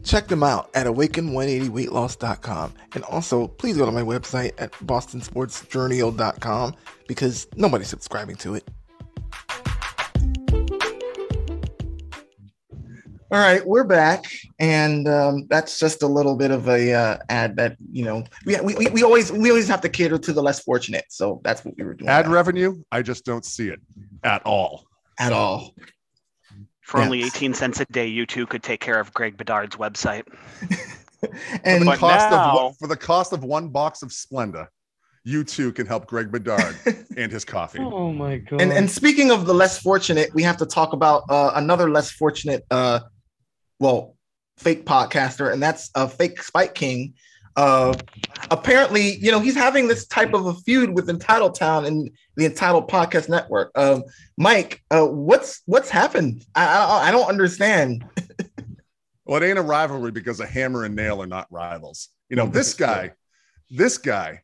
Check them out at awaken180weightloss.com. And also, please go to my website at bostonsportsjournal.com because nobody's subscribing to it. All right, we're back, and um, that's just a little bit of a uh, ad that you know we, we, we always we always have to cater to the less fortunate, so that's what we were doing. Ad now. revenue, I just don't see it at all. At all. For yes. only 18 cents a day, you two could take care of Greg Bedard's website. and for the, cost now... of, for the cost of one box of Splenda, you two can help Greg Bedard and his coffee. Oh my god! And, and speaking of the less fortunate, we have to talk about uh, another less fortunate uh, well, fake podcaster, and that's a fake Spike King. Uh, apparently, you know, he's having this type of a feud with Entitled Town and the Entitled Podcast Network. Um, Mike, uh, what's what's happened? I, I, I don't understand. well, it ain't a rivalry because a hammer and nail are not rivals. You know, this guy, this guy,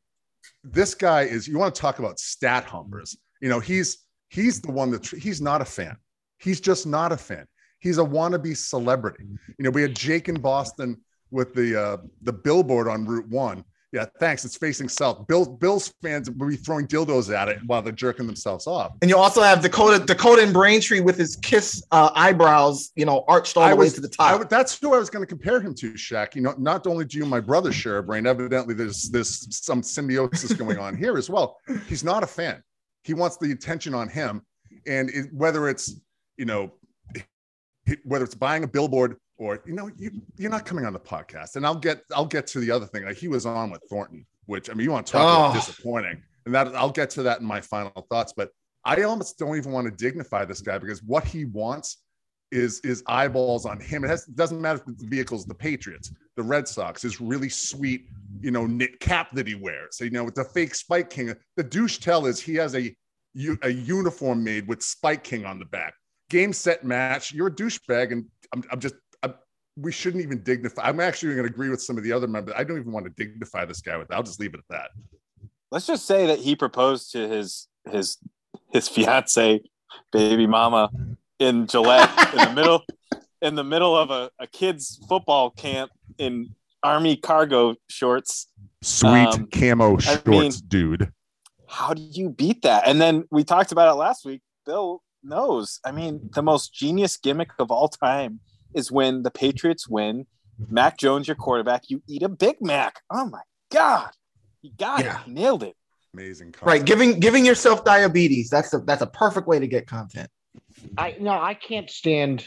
this guy is. You want to talk about stat humpers? You know, he's he's the one that he's not a fan. He's just not a fan he's a wannabe celebrity. You know, we had Jake in Boston with the uh, the billboard on Route One. Yeah, thanks. It's facing south. Bill, Bills fans will be throwing dildos at it while they're jerking themselves off. And you also have Dakota Dakota and Braintree with his kiss uh, eyebrows, you know, arched all the was, way to the top. I, that's who I was going to compare him to, Shaq. You know, not only do you and my brother share a brain, evidently there's there's some symbiosis going on here as well. He's not a fan. He wants the attention on him, and it, whether it's you know whether it's buying a billboard or you know you, you're not coming on the podcast and i'll get i'll get to the other thing like he was on with thornton which i mean you want to talk oh. about disappointing and that i'll get to that in my final thoughts but i almost don't even want to dignify this guy because what he wants is is eyeballs on him it, has, doesn't matter if the vehicle's the patriots the red sox his really sweet you know knit cap that he wears so, you know with the fake spike king the douche tell is he has a a uniform made with spike king on the back game set match. You're a douchebag, and I'm, I'm just. We shouldn't even dignify. I'm actually going to agree with some of the other members. I don't even want to dignify this guy with. I'll just leave it at that. Let's just say that he proposed to his his his fiance, baby mama, in Gillette in the middle in the middle of a, a kids football camp in army cargo shorts. Sweet um, camo shorts, I mean, dude. How do you beat that? And then we talked about it last week. Bill knows? I mean, the most genius gimmick of all time is when the Patriots win. Mac Jones, your quarterback, you eat a Big Mac. Oh my God. You got yeah. it. nailed it. Amazing. Content. Right. Giving giving yourself diabetes. That's a that's a perfect way to get content. I no, I can't stand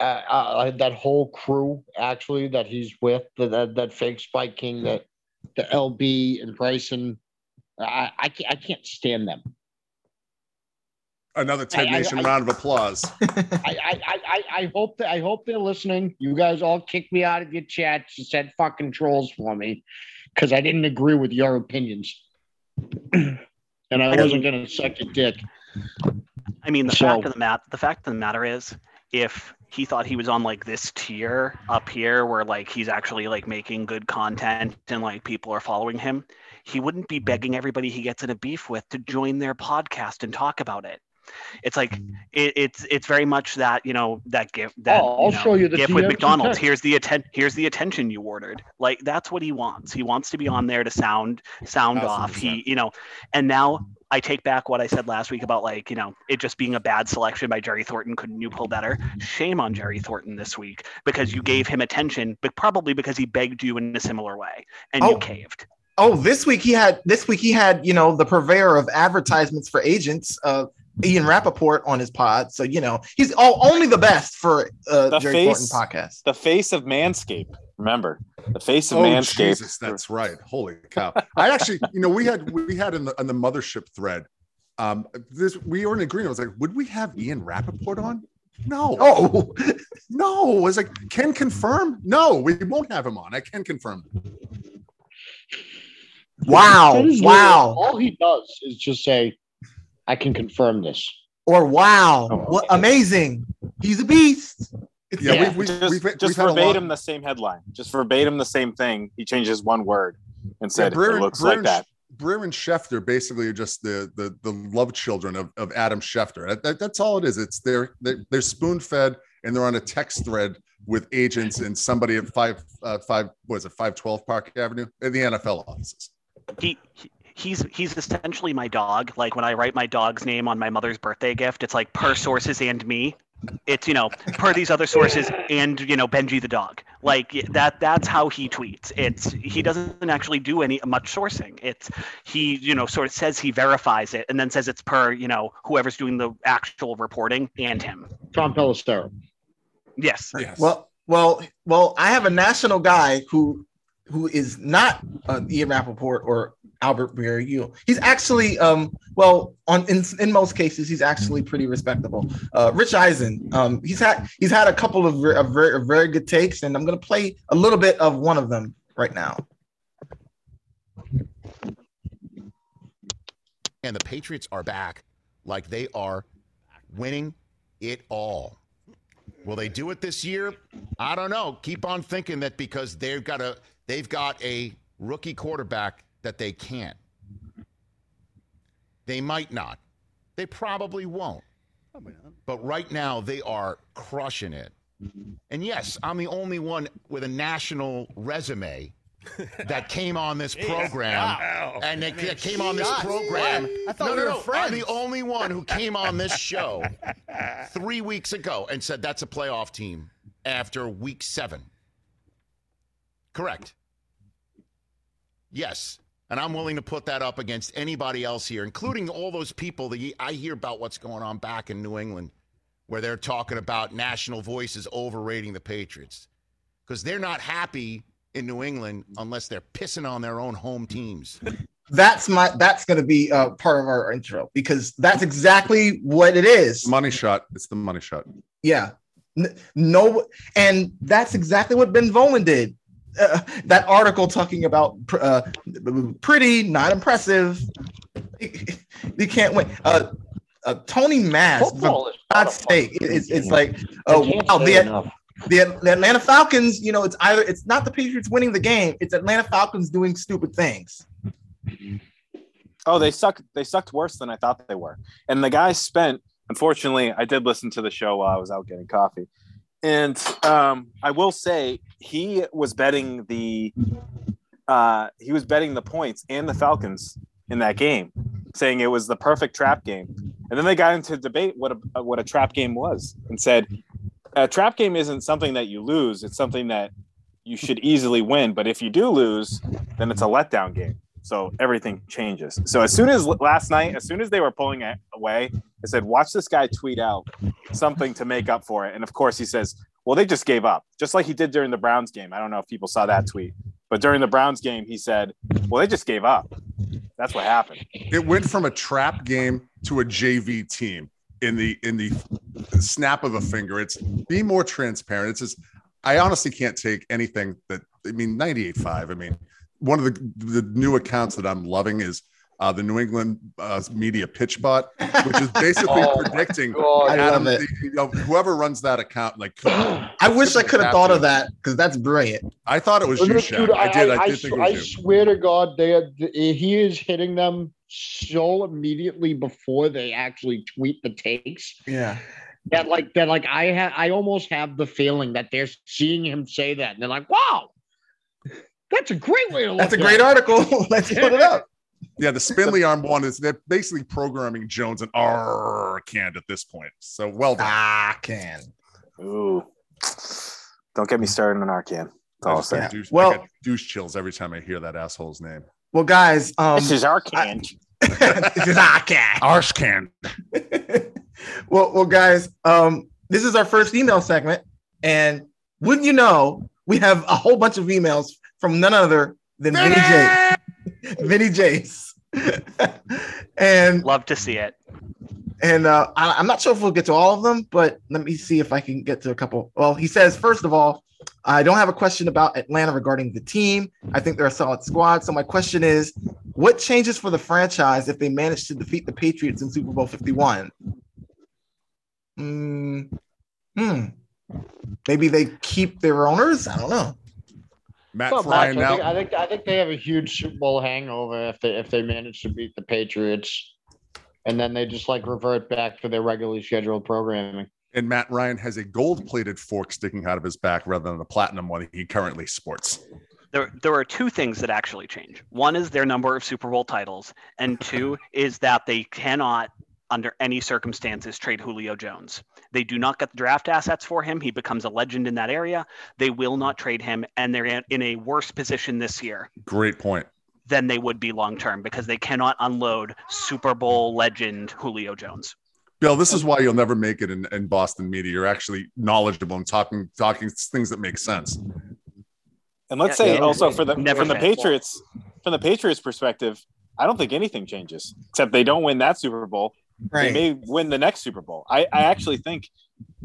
uh, uh, that whole crew actually that he's with, the, that that fake Spike King, that the LB and Bryson. I I can't, I can't stand them another Ted I, Nation I, round of applause. I, I, I, hope that I hope they're listening. You guys all kicked me out of your chat. You said fucking trolls for me because I didn't agree with your opinions, and I wasn't going to suck your dick. I mean, the so, fact of the mat the fact of the matter is, if he thought he was on like this tier up here where like he's actually like making good content and like people are following him, he wouldn't be begging everybody he gets in a beef with to join their podcast and talk about it. It's like mm. it, it's it's very much that you know that gift that oh, I'll you know, show you the gift with McDonald's. Here's the atten- here's the attention you ordered. Like that's what he wants. He wants to be on there to sound sound off. He you know, and now I take back what I said last week about like, you know, it just being a bad selection by Jerry Thornton. Couldn't you pull better? Shame on Jerry Thornton this week because you gave him attention, but probably because he begged you in a similar way and oh. you caved. Oh, this week he had this week he had, you know, the purveyor of advertisements for agents, uh, Ian Rapoport on his pod. So, you know, he's all, only the best for uh, the Jerry face, Thornton podcast. The face of Manscaped. Remember, the face of oh, Manscaped. Jesus, that's right. Holy cow. I actually, you know, we had we had in the in the mothership thread. Um, this we were in agreement. I was like, would we have Ian Rapoport on? No. Oh, no. I was like, can confirm? No, we won't have him on. I can confirm. Wow. Wow. All he does is just say, I can confirm this. Or wow, oh, what amazing. He's a beast. yeah, yeah. We've, we've, just, we've, just verbatim the same headline, just verbatim the same thing. He changes one word and said yeah, Brewer, it looks Brewer, like that. Breer and Schefter basically are just the the, the love children of, of Adam Schefter. That, that- that's all it is. It's they're they're, they're spoon fed and they're on a text thread with agents and somebody at five uh, five was it five twelve Park Avenue in the NFL offices. he, he he's he's essentially my dog like when i write my dog's name on my mother's birthday gift it's like per sources and me it's you know per these other sources and you know benji the dog like that that's how he tweets it's he doesn't actually do any much sourcing it's he you know sort of says he verifies it and then says it's per you know whoever's doing the actual reporting and him Tom Pelissero. yes Yes. Well, well, well. I have a national guy who who is not uh, Ian Rapoport or Albert Breer. You, he's actually um well on in in most cases he's actually pretty respectable. Uh, Rich Eisen. Um, he's had he's had a couple of, ver- of very of very good takes, and I'm gonna play a little bit of one of them right now. and the Patriots are back like they are winning it all. Will they do it this year? I don't know. Keep on thinking that because they've got a they've got a rookie quarterback that they can't. They might not. They probably won't. Probably not. But right now they are crushing it. And yes, I'm the only one with a national resume that came on this program and that, that came on this program. What? I thought no, we were no. I'm the only one who came on this show three weeks ago and said that's a playoff team after week seven. Correct. Yes. And I'm willing to put that up against anybody else here, including all those people that I hear about what's going on back in New England, where they're talking about national voices overrating the Patriots. Because they're not happy in New England unless they're pissing on their own home teams. That's my that's gonna be uh, part of our intro because that's exactly what it is. Money shot. It's the money shot. Yeah. No, and that's exactly what Ben Volin did. Uh, that article talking about pr- uh, pretty, not impressive. You can't win. Uh, uh, Tony Mazz, for is God's sake, it's, it's like, oh, wow, the, the, the Atlanta Falcons, you know, it's either it's not the Patriots winning the game, it's Atlanta Falcons doing stupid things. Oh, they suck. They sucked worse than I thought they were. And the guy spent. Unfortunately, I did listen to the show while I was out getting coffee, and um, I will say he was betting the uh, he was betting the points and the Falcons in that game, saying it was the perfect trap game. And then they got into debate what a what a trap game was, and said a trap game isn't something that you lose; it's something that you should easily win. But if you do lose, then it's a letdown game. So everything changes. So as soon as last night, as soon as they were pulling it away, I said, "Watch this guy tweet out something to make up for it." And of course, he says, "Well, they just gave up, just like he did during the Browns game." I don't know if people saw that tweet, but during the Browns game, he said, "Well, they just gave up." That's what happened. It went from a trap game to a JV team in the in the snap of a finger. It's be more transparent. It's just I honestly can't take anything that I mean 98.5. I mean, one of the the new accounts that I'm loving is uh, the New England uh, Media Pitch Bot, which is basically Oh predicting God. Adam, love it. you know, whoever runs that account. Like, I wish I could have thought of that because that's brilliant. I thought it was you, Dude, Shaq. I did. I, I, did think it I was you. swear to God, they are, he is hitting them so immediately before they actually tweet the takes Yeah. that like that like I have I almost have the feeling that they're seeing him say that and they're like, wow, that's a great way to look. That's a great it." article. Let's put it up. Yeah, the spindly arm one is they're basically programming Jones and Arcand at this point. So well done. Ah, can. Ooh, don't get me started on Arcand. That's all I'll say. douche, Well- I get douche chills every time I hear that asshole's name. Well, guys, um, This is Arcand. this is Arcand. Arse can. well, well, guys, um, this is our first email segment, and wouldn't you know, we have a whole bunch of emails from none other than Vinny J. Vinny Jace. and love to see it and uh, I, I'm not sure if we'll get to all of them, but let me see if I can get to a couple. Well, he says, first of all, I don't have a question about Atlanta regarding the team. I think they're a solid squad. So my question is, what changes for the franchise if they manage to defeat the Patriots in Super Bowl 51? Hmm. Hmm. Maybe they keep their owners. I don't know. Matt Well, Ryan Max, I, think, I think I think they have a huge Super Bowl hangover if they if they manage to beat the Patriots, and then they just like revert back to their regularly scheduled programming. and Matt Ryan has a gold-plated fork sticking out of his back rather than the platinum one he currently sports. There, there are two things that actually change. One is their number of Super Bowl titles, and two is that they cannot, under any circumstances, trade Julio Jones. They do not get the draft assets for him. He becomes a legend in that area. They will not trade him, and they're in, in a worse position this year Great point. than they would be long term because they cannot unload Super Bowl legend Julio Jones. Bill, this is why you'll never make it in, in Boston media. You're actually knowledgeable and talking talking things that make sense. And let's Yeah, say yeah, also for the Never from the fan. Patriots from the Patriots perspective, I don't think anything changes except they don't win that Super Bowl. They may win the next Super Bowl. I, I actually think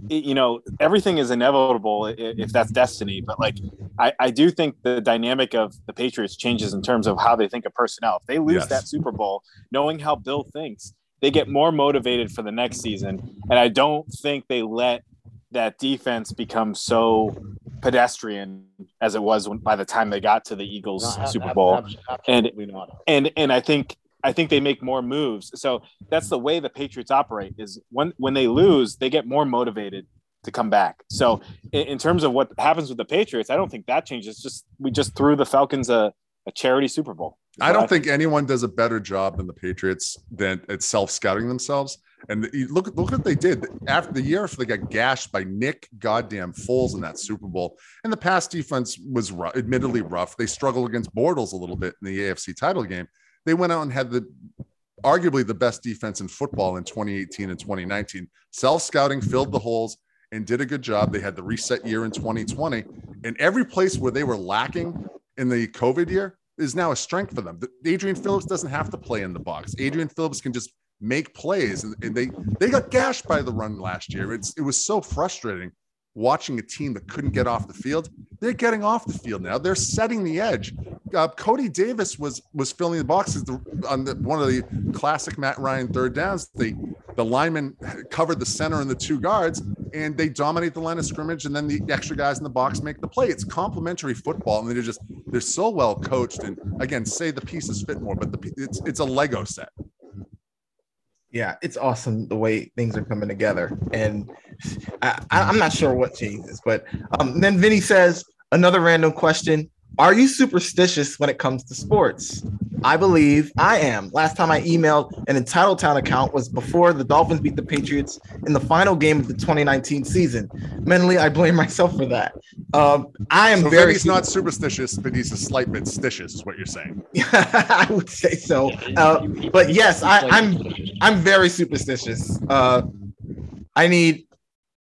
you know everything is inevitable i- if that's destiny but like I, I do think the dynamic of the patriots changes in terms of how they think of personnel if they lose Yes. that super bowl knowing how bill thinks they get more motivated for the next season and i don't think they let that defense become so pedestrian as it was when, by the time they got to the eagles No, super bowl abs- absolutely not. and and I think I think they make more moves. So that's the way the Patriots operate. Is when when they lose, they get more motivated to come back. So in, in terms of what happens with the Patriots, I don't think that changes. Just we just threw the Falcons a, a charity Super Bowl. I don't think anyone does a better job than the Patriots than at self scouting themselves. And look look what they did after the year after they got gashed by Nick goddamn Foles in that Super Bowl. And the pass defense was rough, admittedly rough. They struggled against Bortles a little bit in the AFC title game. They went out and had the arguably the best defense in football in 2018 and 2019. Self scouting filled the holes and did a good job. They had the reset year in 2020. And every place where they were lacking in the COVID year is now a strength for them. Adrian Phillips doesn't have to play in the box. Adrian Phillips can just make plays, and, they they got gashed by the run last year. It's it was so frustrating watching a team that couldn't get off the field. They're getting off the field now. They're setting the edge. Uh, Cody Davis was was filling the boxes on the, one of the classic Matt Ryan third downs. The the lineman covered the center and the two guards, and they dominate the line of scrimmage. And then the extra guys in the box make the play. It's complementary football, and they're just they're so well coached. And again, say the pieces fit more, but the it's it's a Lego set. Yeah, it's awesome the way things are coming together. And I, I'm not sure what changes, but um, then Vinny says another random question: Are you superstitious when it comes to sports? I believe I am. Last time I emailed an entitled town account was before the Dolphins beat the Patriots in the final game of the 2019 season. Mentally, I blame myself for that. Um, I am So very Vinny's not superstitious, but he's a slight bit stitious, is what you're saying. I would say so. Uh, but yes, I, I'm I'm very superstitious. Uh, I need,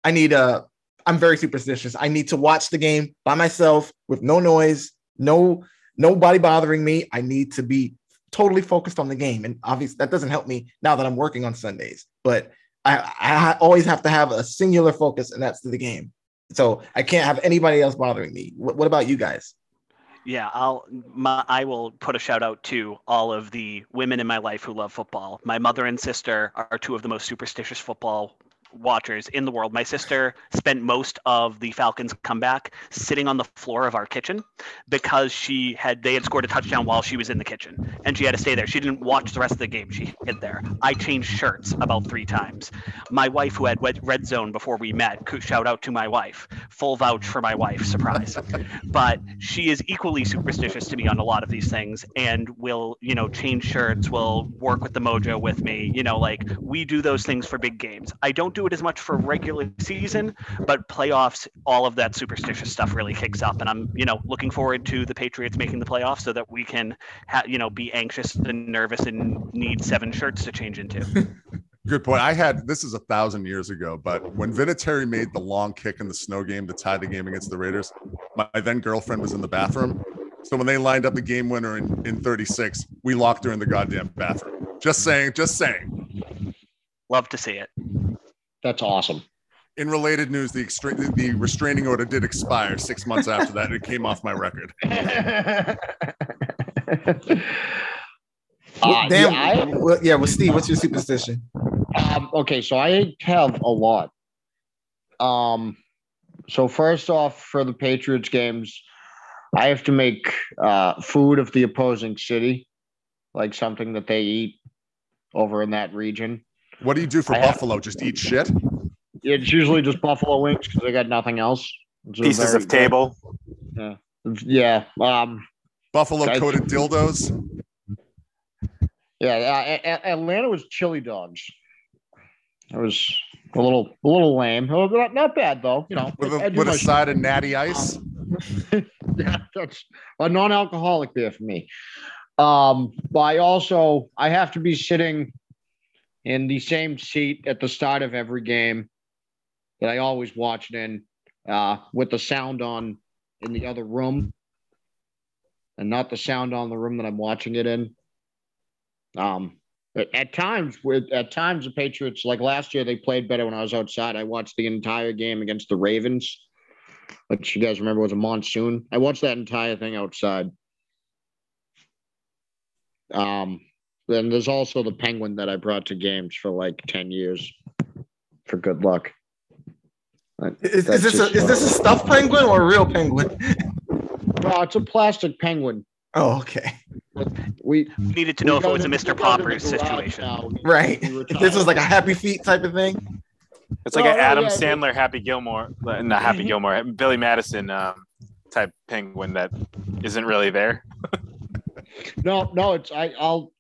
I need uh I'm very superstitious. I need to watch the game by myself with no noise, no nobody bothering me. I need to be totally focused on the game, and obviously that doesn't help me now that I'm working on Sundays. But I, I always have to have a singular focus, and that's to the game. So I can't have anybody else bothering me. What, what about you guys? Yeah, I'll my, I will put a shout out to all of the women in my life who love football. My mother and sister are two of the most superstitious football watchers in the world. My sister spent most of the Falcons comeback sitting on the floor of our kitchen because she had they had scored a touchdown while she was in the kitchen and she had to stay there. She didn't watch the rest of the game. She hid there. I changed shirts about 3 times. My wife who had red, red zone before we met, shout out to my wife. Full vouch for my wife, surprise. but she is equally superstitious to me on a lot of these things and will, you know, change shirts, will work with the mojo with me, you know, like we do those things for big games. I don't do it as much for regular season, but playoffs, all of that superstitious stuff really kicks up. And I'm, you know, looking forward to the Patriots making the playoffs so that we can, ha- you know, be anxious and nervous and need seven shirts to change into. Good point. I had this is a thousand years ago, but when Vinatieri made the long kick in the snow game to tie the game against the Raiders, my then girlfriend was in the bathroom. So when they lined up the game winner in, in 36, we locked her in the goddamn bathroom. Just saying, just saying. Love to see it. That's awesome. In related news, the, extra- the restraining order did expire six months after that. It came off my record. Uh, Damn. yeah, I- well, yeah, well, Steve, what's your superstition? Um, okay, so I have a lot. Um, so first off, for the Patriots games, I have to make uh, food of the opposing city, like something that they eat over in that region. What do you do for I have- Buffalo? Just eat shit? It's usually just buffalo wings because they got nothing else. It's Pieces of table. good- Yeah. Um, Buffalo Guys- coated dildos? yeah. Uh, A- A- Atlanta was chili dogs. It was a little, a little lame. Oh, Not, not bad though. You know, With I- I a, do with a side of natty ice? yeah, that's a non-alcoholic beer for me. Um, but I also I have to be sitting in the same seat at the start of every game that I always watched in, uh, with the sound on in the other room, and not the sound on the room that I'm watching it in. Um, at, times, with at times the Patriots, like last year, they played better when I was outside. I watched the entire game against the Ravens which you guys remember was a monsoon. I watched that entire thing outside. Um, then there's also the penguin that I brought to games for like 10 years for good luck. Is, is this a, is this a stuffed penguin or a real penguin? No, it's a plastic penguin. Oh, okay. We Needed to know if it was a Mr. we got in the Poppers situation. now. Right. this was like a happy feet type of thing. It's like Oh, an Adam yeah, Sandler, Happy Gilmore, not Happy Gilmore, Billy Madison um, type penguin that isn't really there. No, no, it's I, I'll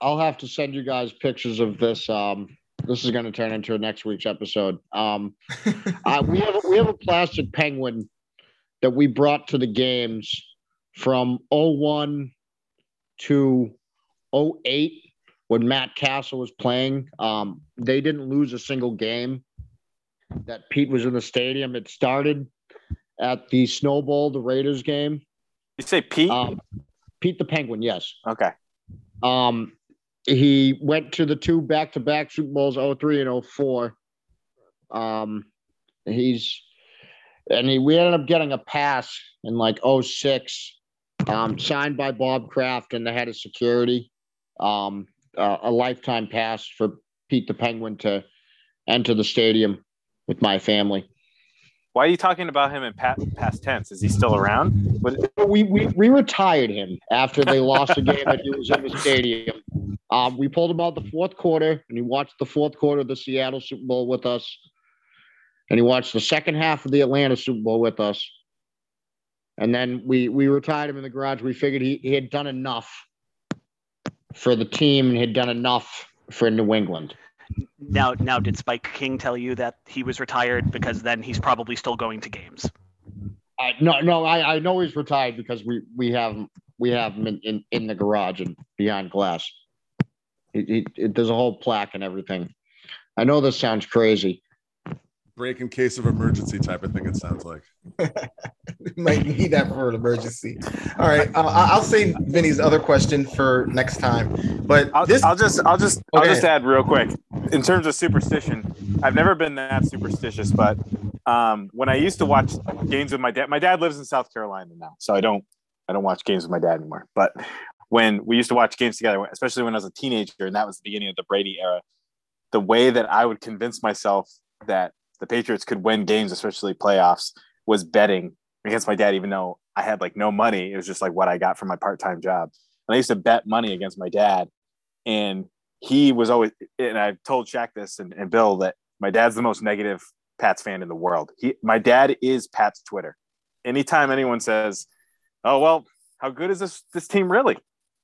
I'll have to send you guys pictures of this. Um, this is going to turn into a next week's episode. Um, uh, we have a, we have a plastic penguin that we brought to the games from 01 to 08 when Matt Cassel was playing. Um, they didn't lose a single game that Pete was in the stadium. It started at the Snowball, the Raiders game. You say Pete? Um, Pete the Penguin, yes. okay. Um, he went to the two back-to-back Super Bowls, 03 and 04. Um, he's and he we ended up getting a pass in like 06, um, signed by Bob Kraft and the head of security. Um, uh, a lifetime pass for Pete the Penguin to enter the stadium with my family. Why are you talking about him in pa- past tense? Is he still around? We, we we retired him after they lost a game that he was in the stadium. Um, we pulled him out the fourth quarter, and he watched the fourth quarter of the Seattle Super Bowl with us, and he watched the second half of the Atlanta Super Bowl with us. And then we we retired him in the garage. We figured he, he had done enough for the team and had done enough for New England. Now, now, did Spike King tell you that he was retired? Because then he's probably still going to games. I, no, no, I, I know he's retired because we we have him we have him in, in, in the garage and behind glass. He, he, it, there's a whole plaque and everything. I know this sounds crazy. Break in case of emergency type of thing, it sounds like. Might need that for an emergency. All right, uh, I- I'll save Vinny's other question for next time. But I'll, this, I'll just, I'll just, I'll just add real quick. In terms of superstition, I've never been that superstitious, but um, when I used to watch games with my dad, my dad lives in South Carolina now, so I don't, I don't watch games with my dad anymore. But when we used to watch games together, especially when I was a teenager, and that was the beginning of the Brady era, the way that I would convince myself that the Patriots could win games, especially playoffs, was betting against my dad, even though I had like no money. It was just like what I got from my part time job. And I used to bet money against my dad. And he was always, and I've told Shaq this and, and Bill that my dad's the most negative Pats fan in the world. He, my dad is Pat's Twitter. Anytime anyone says, "Oh well, how good is this this team really?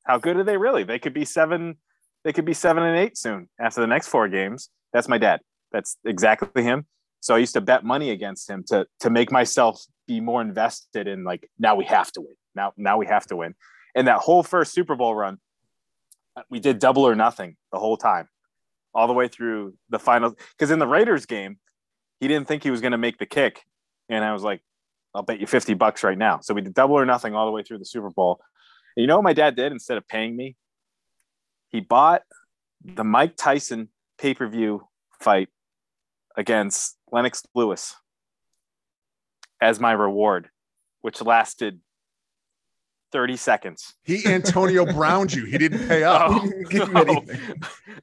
How good are they really? They could be seven, they could be seven and eight soon after the next four games." That's my dad. That's exactly him. So I used to bet money against him to to make myself be more invested in like now we have to win. Now now we have to win. And that whole first Super Bowl run, we did double or nothing the whole time, all the way through the final. Because in the Raiders game, he didn't think he was going to make the kick, and I was like, "I'll bet you fifty bucks right now." So we did double or nothing all the way through the Super Bowl. You know what my dad did instead of paying me? He bought the Mike Tyson pay per view fight against Lennox Lewis as my reward, which lasted 30 seconds. He Antonio Browned you. He didn't pay up. Oh, no.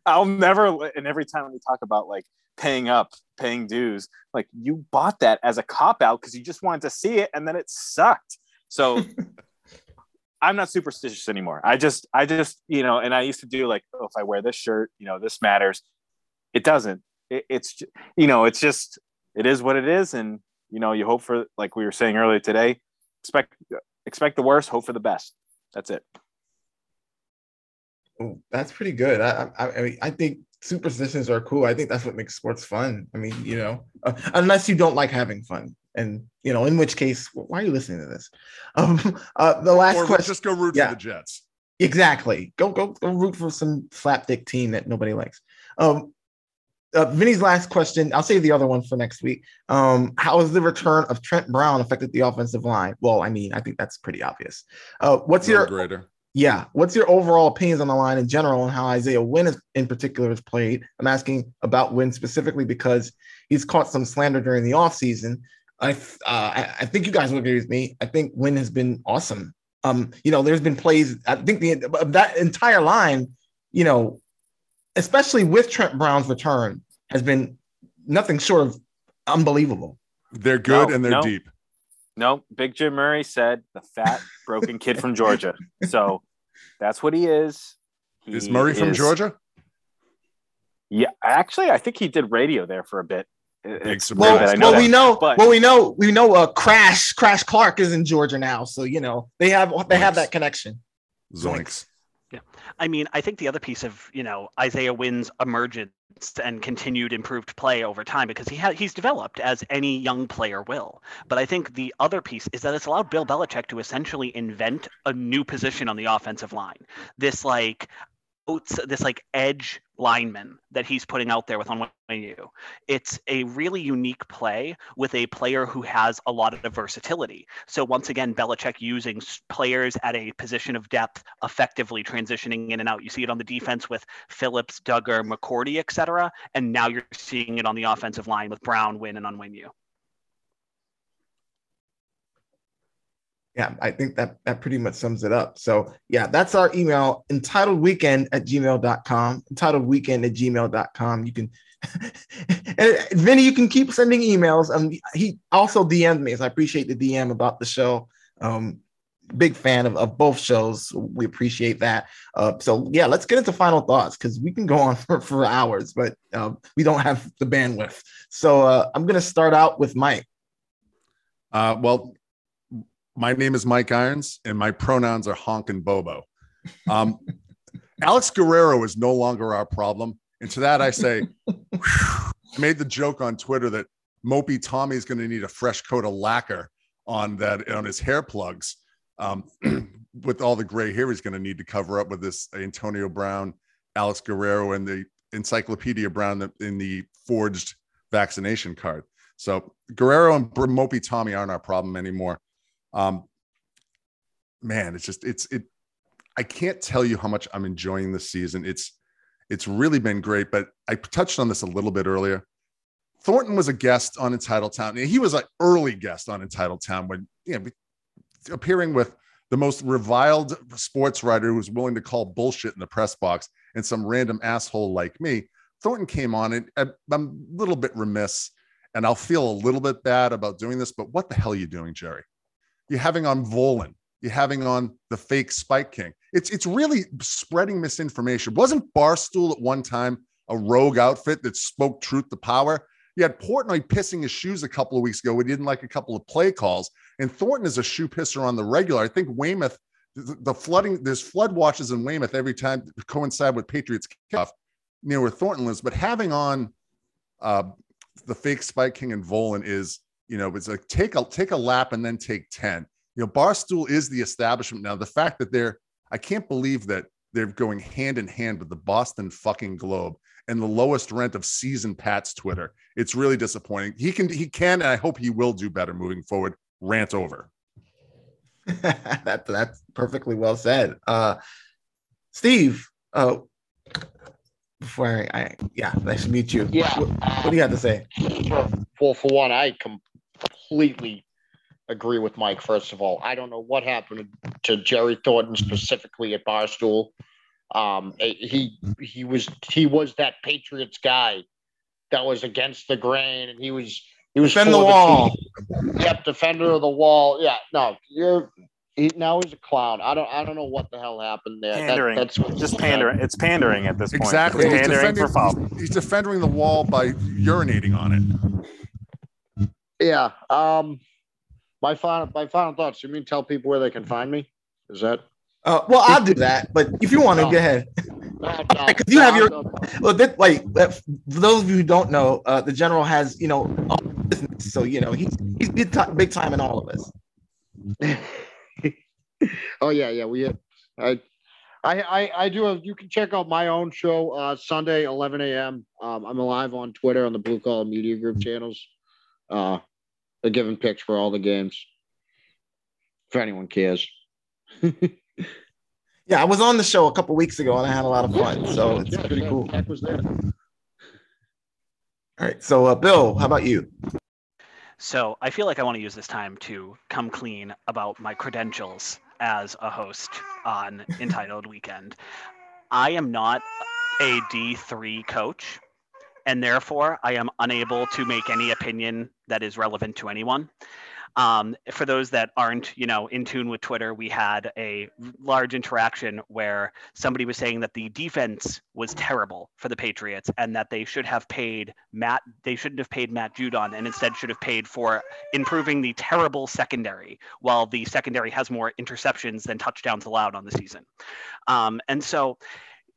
I'll never, and every time we talk about like paying up, paying dues, like you bought that as a cop out because you just wanted to see it and then it sucked. So I'm not superstitious anymore. I just, I just, you know, and I used to do like, oh, if I wear this shirt, you know, this matters. It doesn't. It, it's, you know, it's just, it is what it is, and you know, you hope for, like we were saying earlier today, expect, expect the worst, hope for the best. That's it. Oh, that's pretty good. I, I, I mean, I think superstitions are cool. I think that's what makes sports fun. I mean, you know, uh, unless you don't like having fun, and you know, in which case, why are you listening to this? Um, uh, the last or question. Just go root Yeah. for the Jets. Exactly. Go go go root for some slapdick team that nobody likes. Um, uh, Vinny's last question. I'll save the other one for next week. Um, how has the return of Trent Brown affected the offensive line? Well, I mean, I think that's pretty obvious. Uh, what's your greater. yeah? What's your overall opinions on the line in general and how Isaiah Wynn is, in particular has played? I'm asking about Wynn specifically because he's caught some slander during the offseason. I uh, I, I think you guys will agree with me. I think Wynn has been awesome. Um, you know, there's been plays. I think the that entire line, you know, especially with Trent Brown's return, has been nothing short of unbelievable. They're good No, and they're no. deep. No, Big Jim Murray said the fat, broken kid from Georgia. So that's what he is. He Is Murray from Georgia? Yeah, actually, I think he did radio there for a bit. It- Big It's surprise. Well, that I know well, we know, but- well, we know, we know. Uh, Crash, Crash Clark is in Georgia now, so you know they have they have that connection. Zoinks. Yeah, I mean, I think the other piece of you know Isaiah Wynn's emergence and continued improved play over time because he ha- he's developed as any young player will. But I think the other piece is that it's allowed Bill Belichick to essentially invent a new position on the offensive line. This like outs- this like edge lineman that he's putting out there with Onwenu. It's a really unique play with a player who has a lot of versatility. So once again, Belichick using players at a position of depth, effectively transitioning in and out. You see it on the defense with Phillips, Dugger, McCourty, etc. And now you're seeing it on the offensive line with Brown, Wynn, and Onwenu. Yeah, I think that that pretty much sums it up. So yeah, that's our email entitled weekend at gmail.com. Entitled weekend at gmail.com. You can and Vinny, you can keep sending emails. Um he also DM'd me, so I appreciate the DM about the show. Um big fan of, of both shows. We appreciate that. Uh so yeah, let's get into final thoughts because we can go on for, for hours, but um, we don't have the bandwidth. So uh I'm gonna start out with Mike. Uh, well, my name is Mike Irons, and my pronouns are honk and bobo. Um, Alex Guerrero is no longer our problem, and to that I say, I made the joke on Twitter that Mopey Tommy is going to need a fresh coat of lacquer on that on his hair plugs. Um, with all the gray hair he's going to need to cover up with this Antonio Brown, Alex Guerrero, and the Encyclopedia Brown in the forged vaccination card. So Guerrero and Mopey Tommy aren't our problem anymore. Um, man, it's just it's it. I can't tell you how much I'm enjoying this season. It's it's really been great. But I touched on this a little bit earlier. Thornton was a guest on Entitled Town. He was an early guest on Entitled Town when you know appearing with the most reviled sports writer who was willing to call bullshit in the press box and some random asshole like me. Thornton came on and I'm a little bit remiss and I'll feel a little bit bad about doing this, but what the hell are you doing, Jerry? You're having on Volin. You're having on the fake Spike King. It's it's really spreading misinformation. Wasn't Barstool at one time a rogue outfit that spoke truth to power? You had Portnoy pissing his shoes a couple of weeks ago. We didn't like a couple of play calls, and Thornton is a shoe pisser on the regular. I think Weymouth, the, flooding, there's flood watches in Weymouth every time coincide with Patriots kickoff near where Thornton lives. But having on uh, the fake Spike King and Volin is, you know, it's like take a take a lap and then take 10. You know, Barstool is the establishment now. The fact that they're, I can't believe that they're going hand in hand with the Boston fucking Globe and the lowest rent of season Pat's Twitter. It's really disappointing. He can, he can, and I hope he will do better moving forward. Rant over. that that's perfectly well said. Uh, Steve, uh, before I, I yeah, nice to meet you. Yeah. What, what do you have to say? Well, for one, I completely agree with Mike. First of all, I don't know what happened to Jerry Thornton specifically at Barstool. Um, he he was he was that Patriots guy that was against the grain, and he was He was Defend the wall. team. Yep, defender of the wall. Yeah, no, you're he, now he's a clown. I don't I don't know what the hell happened there. That- that's Just he said. pandering. It's pandering at this point. Exactly. It's He's pandering defending, for foul. he's, he's defending the wall by urinating on it. Yeah. Um my final my final thoughts. You mean tell people where they can find me? Is that Uh, well, I'll do that, but if you want to, No. go ahead. no, no, Because you have your- Well, that, like for those of you who don't know, uh, the general has you know, all business, so you know he's he's big time, big time in all of us. oh yeah, yeah. We I I I I do have you can check out my own show uh Sunday 11 a.m. Um I'm live on Twitter on the Blue Collar Media Group channels. Uh they're giving picks for all the games. If anyone cares. Yeah, I was on the show a couple weeks ago and I had a lot of fun, so it's Yeah, pretty cool. Tech was there. All right, so uh, Bill, how about you? So I feel like I want to use this time to come clean about my credentials as a host on Entitled Weekend. I am not a D3 coach, and therefore I am unable to make any opinion that is relevant to anyone. Um, for those that aren't, you know, in tune with Twitter, we had a large interaction where somebody was saying that the defense was terrible for the Patriots and that they should have paid Matt. They shouldn't have paid Matt Judon and instead should have paid for improving the terrible secondary, while the secondary has more interceptions than touchdowns allowed on the season. Um, and so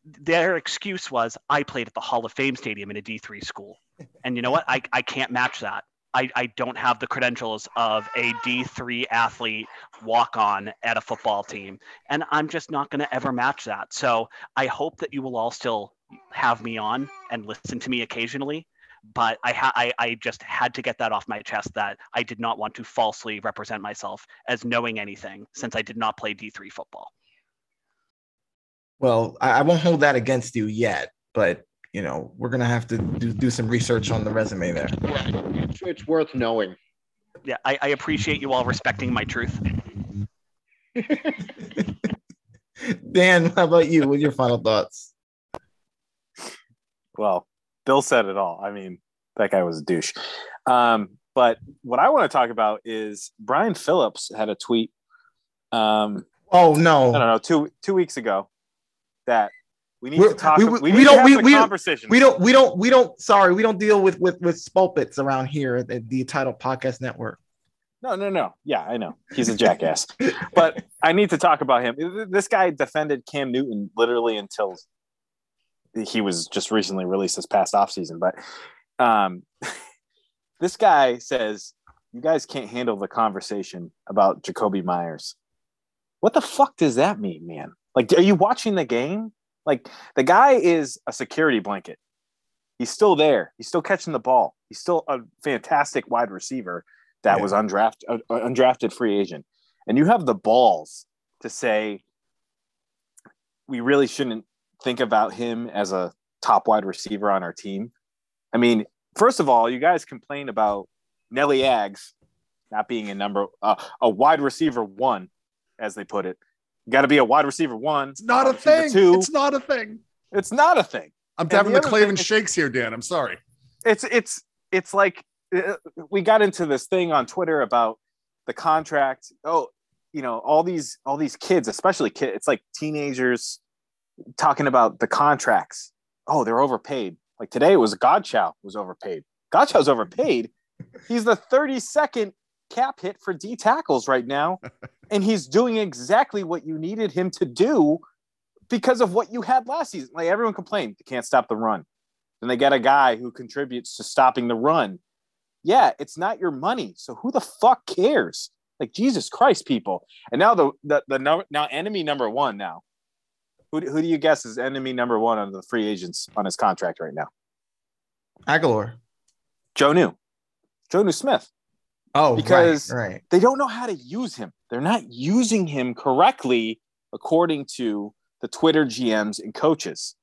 their excuse was, I played at the Hall of Fame Stadium in a D3 school. And you know what? I, I can't match that. I, I don't have the credentials of a D3 athlete walk on at a football team. And I'm just not going to ever match that. So I hope that you will all still have me on and listen to me occasionally. But I, ha- I, I just had to get that off my chest that I did not want to falsely represent myself as knowing anything since I did not play D3 football. Well, I, I won't hold that against you yet, but you know we're gonna have to do, do some research on the resume there. Right. It's, it's worth knowing. Yeah, I, I appreciate you all respecting my truth. Dan, how about you? What are your final thoughts? Well, Bill said it all. I mean, that guy was a douche. Um, but what I want to talk about is Brian Phillips had a tweet. Um, Oh no! I don't know, two two weeks ago, that we need We're- to talk. we- We, we need don't- we- we- conversation. we don't, we don't, we don't. Sorry, we don't deal with with with spulpits around here at the, the Title Podcast Network. No, no, no. Yeah, I know he's a jackass, but I need to talk about him. This guy defended Cam Newton literally until he was just recently released this past offseason. But um, this guy says you guys can't handle the conversation about Jakobi Meyers. What the fuck does that mean, man? Like, are you watching the game? Like, the guy is a security blanket. He's still there. He's still catching the ball. He's still a fantastic wide receiver that Yeah. was undrafted, uh, undrafted free agent. And you have the balls to say we really shouldn't think about him as a top wide receiver on our team. I mean, first of all, you guys complain about Nelly Aggs not being a number uh, a wide receiver one, as they put it. Got to be a wide receiver one. It's not a thing. Two. It's not a thing. It's not a thing. I'm And having the the Clavin shakes here, Dan. I'm sorry. it's it's it's like uh, we got into this thing on Twitter about the contract. Oh, you know, all these all these kids, especially kids, it's like teenagers talking about the contracts. Oh, they're overpaid. Like today, it was Godchaux was overpaid. Godchaux's overpaid. He's the 32nd cap hit for D tackles right now, and he's doing exactly what you needed him to do because of what you had last season. Like everyone complained, they can't stop the run. Then they get a guy who contributes to stopping the run. Yeah, it's not your money. So who the fuck cares? Like Jesus Christ, people. And now the the, the number now enemy number one now. Who, who do you guess is enemy number one on the free agents on his contract right now? Agholor. Joe New. Jonnu Smith. Oh, Because- right, right. They don't know how to use him. They're not using him correctly according to the Twitter GMs and coaches.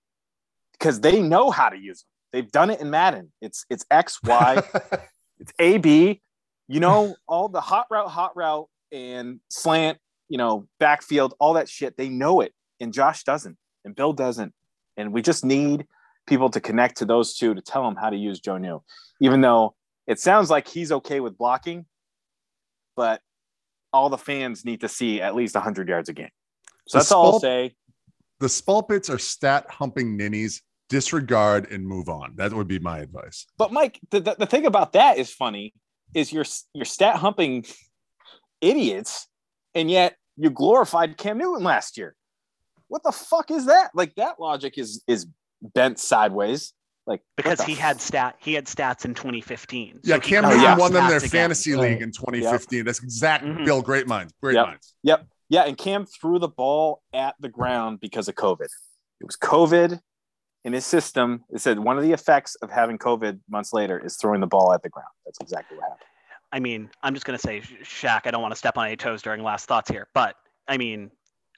Because they know how to use him. They've done it in Madden. It's it's X, Y, it's A B. You know, all the hot route, hot route, and slant, you know, backfield, all that shit. They know it. And Josh doesn't. And Bill doesn't. And we just need people to connect to those two to tell them how to use Jonnu. Even though It sounds like he's okay with blocking, but all the fans need to see at least 100 yards a game. So The that's all I'll say. The Spalpits are stat humping ninnies. Disregard and move on. That would be my advice. But Mike, the, the, the thing about that is funny is you're you're stat humping idiots, and yet you glorified Cam Newton last year. What the fuck is that? Like that logic is is bent sideways. Like because he f- had stat he had stats in 2015. Yeah, so he Cam could Newton have won them stats their again. fantasy league in 2015. That's exact Mhm. Bill. Great minds. Great Yep. minds. Yep. Yeah, and Cam threw the ball at the ground because of COVID. It was COVID in his system. It said one of the effects of having COVID months later is throwing the ball at the ground. That's exactly what happened. I mean, I'm just going to say, Shaq, I don't want to step on any toes during last thoughts here, but I mean,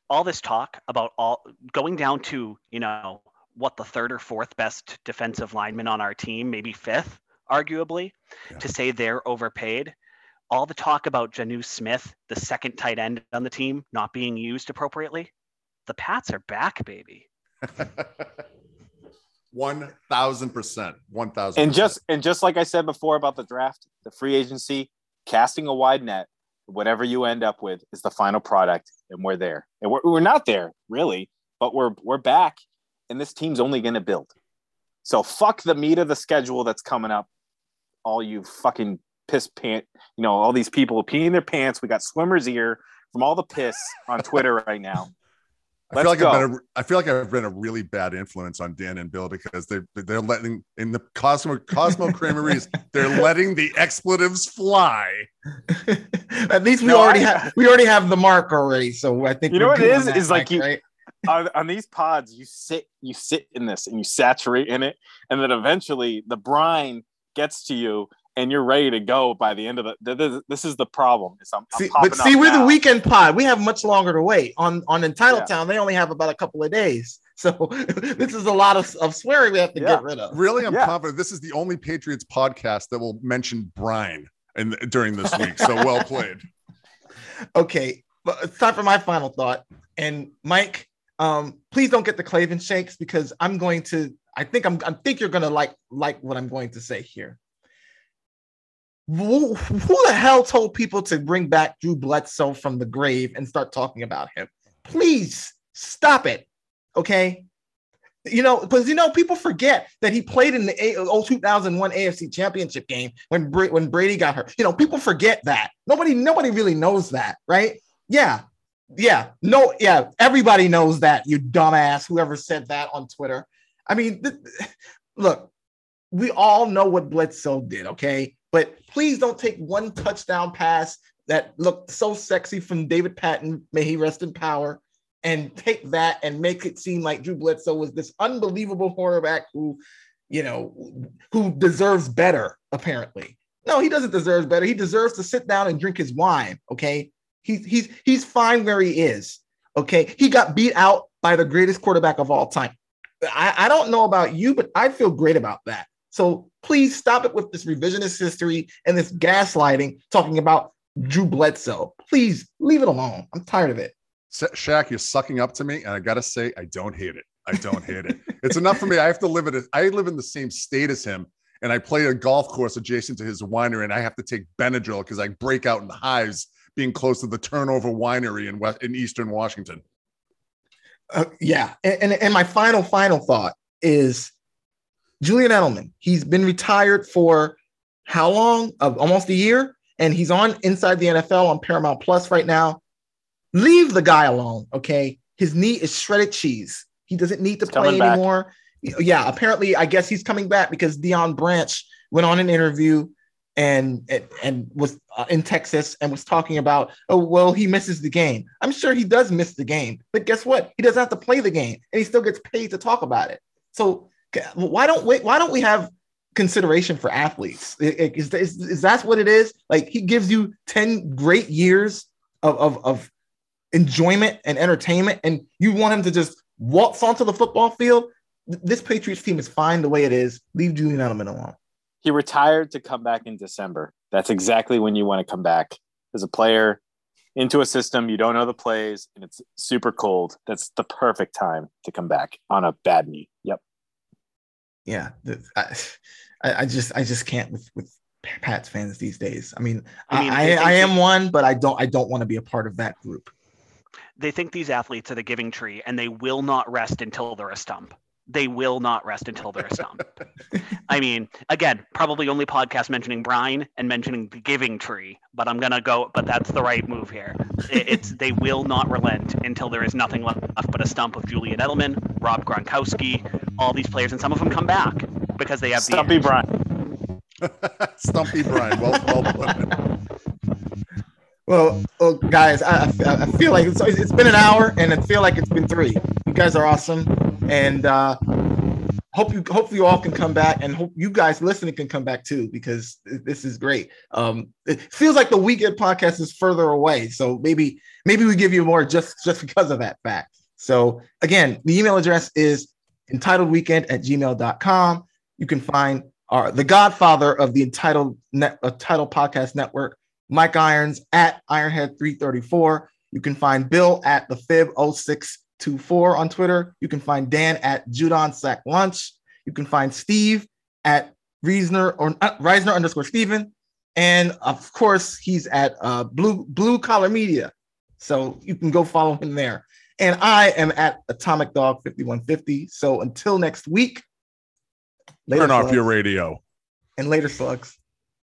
all this talk about all going down to, you know, what the third or fourth best defensive lineman on our team, maybe fifth, arguably, Yeah. to say they're overpaid. All the talk about Jonnu Smith, the second tight end on the team, not being used appropriately. The Pats are back, baby. One thousand percent. One thousand. And just and just like I said before about the draft, the free agency, casting a wide net, whatever you end up with is the final product, and we're there. And we're, we're not there really, but we're we're back, and this team's only going to build. So fuck the meat of the schedule that's coming up. All you fucking piss pant, you know, all these people peeing their pants. We got swimmers ear from all the piss on Twitter right now. I feel like Let's I've been a, I feel like I've been a really bad influence on Dan and Bill because they they're letting in the Cosmo Cosmo Creameries they're letting the expletives fly. At least we No, already I- have we already have the mark already. So I think You know we're what it good on is? that, Is like you- right? On, on these pods you sit you sit in this and you saturate in it and then eventually the brine gets to you and you're ready to go by the end of the th- th- this is the problem is I'm, I'm See, but see, we're the weekend pod. We have much longer to wait. On on Entitled Yeah. Town, they only have about a couple of days. So this is a lot of, of swearing we have to Yeah. get rid of. Really, I'm Yeah. confident this is the only Patriots podcast that will mention Brine and during this week. So well played. Okay, but it's time for my final thought. And Mike, um, please don't get the Clavin shakes because I'm going to. I think I'm. I think you're gonna like like what I'm going to say here. Who, who the hell told people to bring back Drew Bledsoe from the grave and start talking about him? Please stop it. Okay. You know, because you know, people forget that he played in the A- oh, 2001 AFC Championship game when Bra- when Brady got hurt. You know, people forget that. Nobody, nobody really knows that, right? Yeah, yeah, no, yeah. Everybody knows that. You dumbass, whoever said that on Twitter. I mean, th- look, we all know what Bledsoe did, okay? But please don't take one touchdown pass that looked so sexy from David Patten, may he rest in power, and take that and make it seem like Drew Bledsoe was this unbelievable quarterback who, you know, who deserves better, apparently. No, he doesn't deserve better. He deserves to sit down and drink his wine, okay? He's he's he's fine where he is. Okay. He got beat out by the greatest quarterback of all time. I, I don't know about you, but I feel great about that. So please stop it with this revisionist history and this gaslighting talking about Drew Bledsoe. Please leave it alone. I'm tired of it. Sa- Shaq, you're sucking up to me, and I gotta say, I don't hate it. I don't hate it. It's enough for me. I have to live it. I live in the same state as him, and I play a golf course adjacent to his winery, and I have to take Benadryl because I break out in hives being close to the Turnover Winery in West in Eastern Washington. Uh, yeah. And, and, and my final, final thought is Julian Edelman. He's been retired for how long? Of almost a year. And he's on Inside the NFL on Paramount Plus right now. Leave the guy alone. Okay. His knee is shredded cheese. He doesn't need to He's play coming back. anymore. Yeah. Apparently, I guess he's coming back because Deion Branch went on an interview and and, was uh, in Texas and was talking about, oh well, he misses the game. I'm sure he does miss the game, but guess what? He doesn't have to play the game, and he still gets paid to talk about it. So why don't we why don't we have consideration for athletes? Is, is, is that what it is? Like he gives you 10 great years of, of, of enjoyment and entertainment, and you want him to just waltz onto the football field. This Patriots team is fine the way it is. Leave Julian Edelman alone. He retired to come back in December. That's exactly when you want to come back as a player into a system you don't know the plays and it's super cold. That's the perfect time to come back on a bad knee. Yep. yeah I, I I just i just can't with with Pats fans these days. I mean, I I, mean, I, they think I am one, but I don't I don't want to be a part of that group. They think these athletes are the giving tree, and they will not rest until they're a stump. They will not rest until they're a stump. I mean, again, probably only podcast mentioning Brian and mentioning the giving tree, but I'm gonna go. But that's the right move here. It's they will not relent until there is nothing left but a stump of Julian Edelman, Rob Gronkowski, all these players, and some of them come back because they have Stumpy the Brian. Stumpy Brian. Well, well put. Well, well guys, I, I, feel like it's, it's been an hour, and I feel like it's been three. You guys are awesome, and uh, hope you hopefully you all can come back, and hope you guys listening can come back too because this is great. Um, it feels like the weekend podcast is further away, so maybe maybe we give you more just just because of that fact. So again, the email address is entitledweekend at gmail.com. You can find our the godfather of the entitled net uh, title podcast network, Mike Irons at Ironhead 334. You can find Bill at the fib 0624 on Twitter. You can find Dan at Judon Sack Lunch. You can find Steve at Reisner or uh, Reisner underscore Steven. And of course, he's at uh, Blue Blue Collar Media. So you can go follow him there. And I am at Atomic Dog 5150. So until next week, later Turn off slugs, your radio. and later slugs.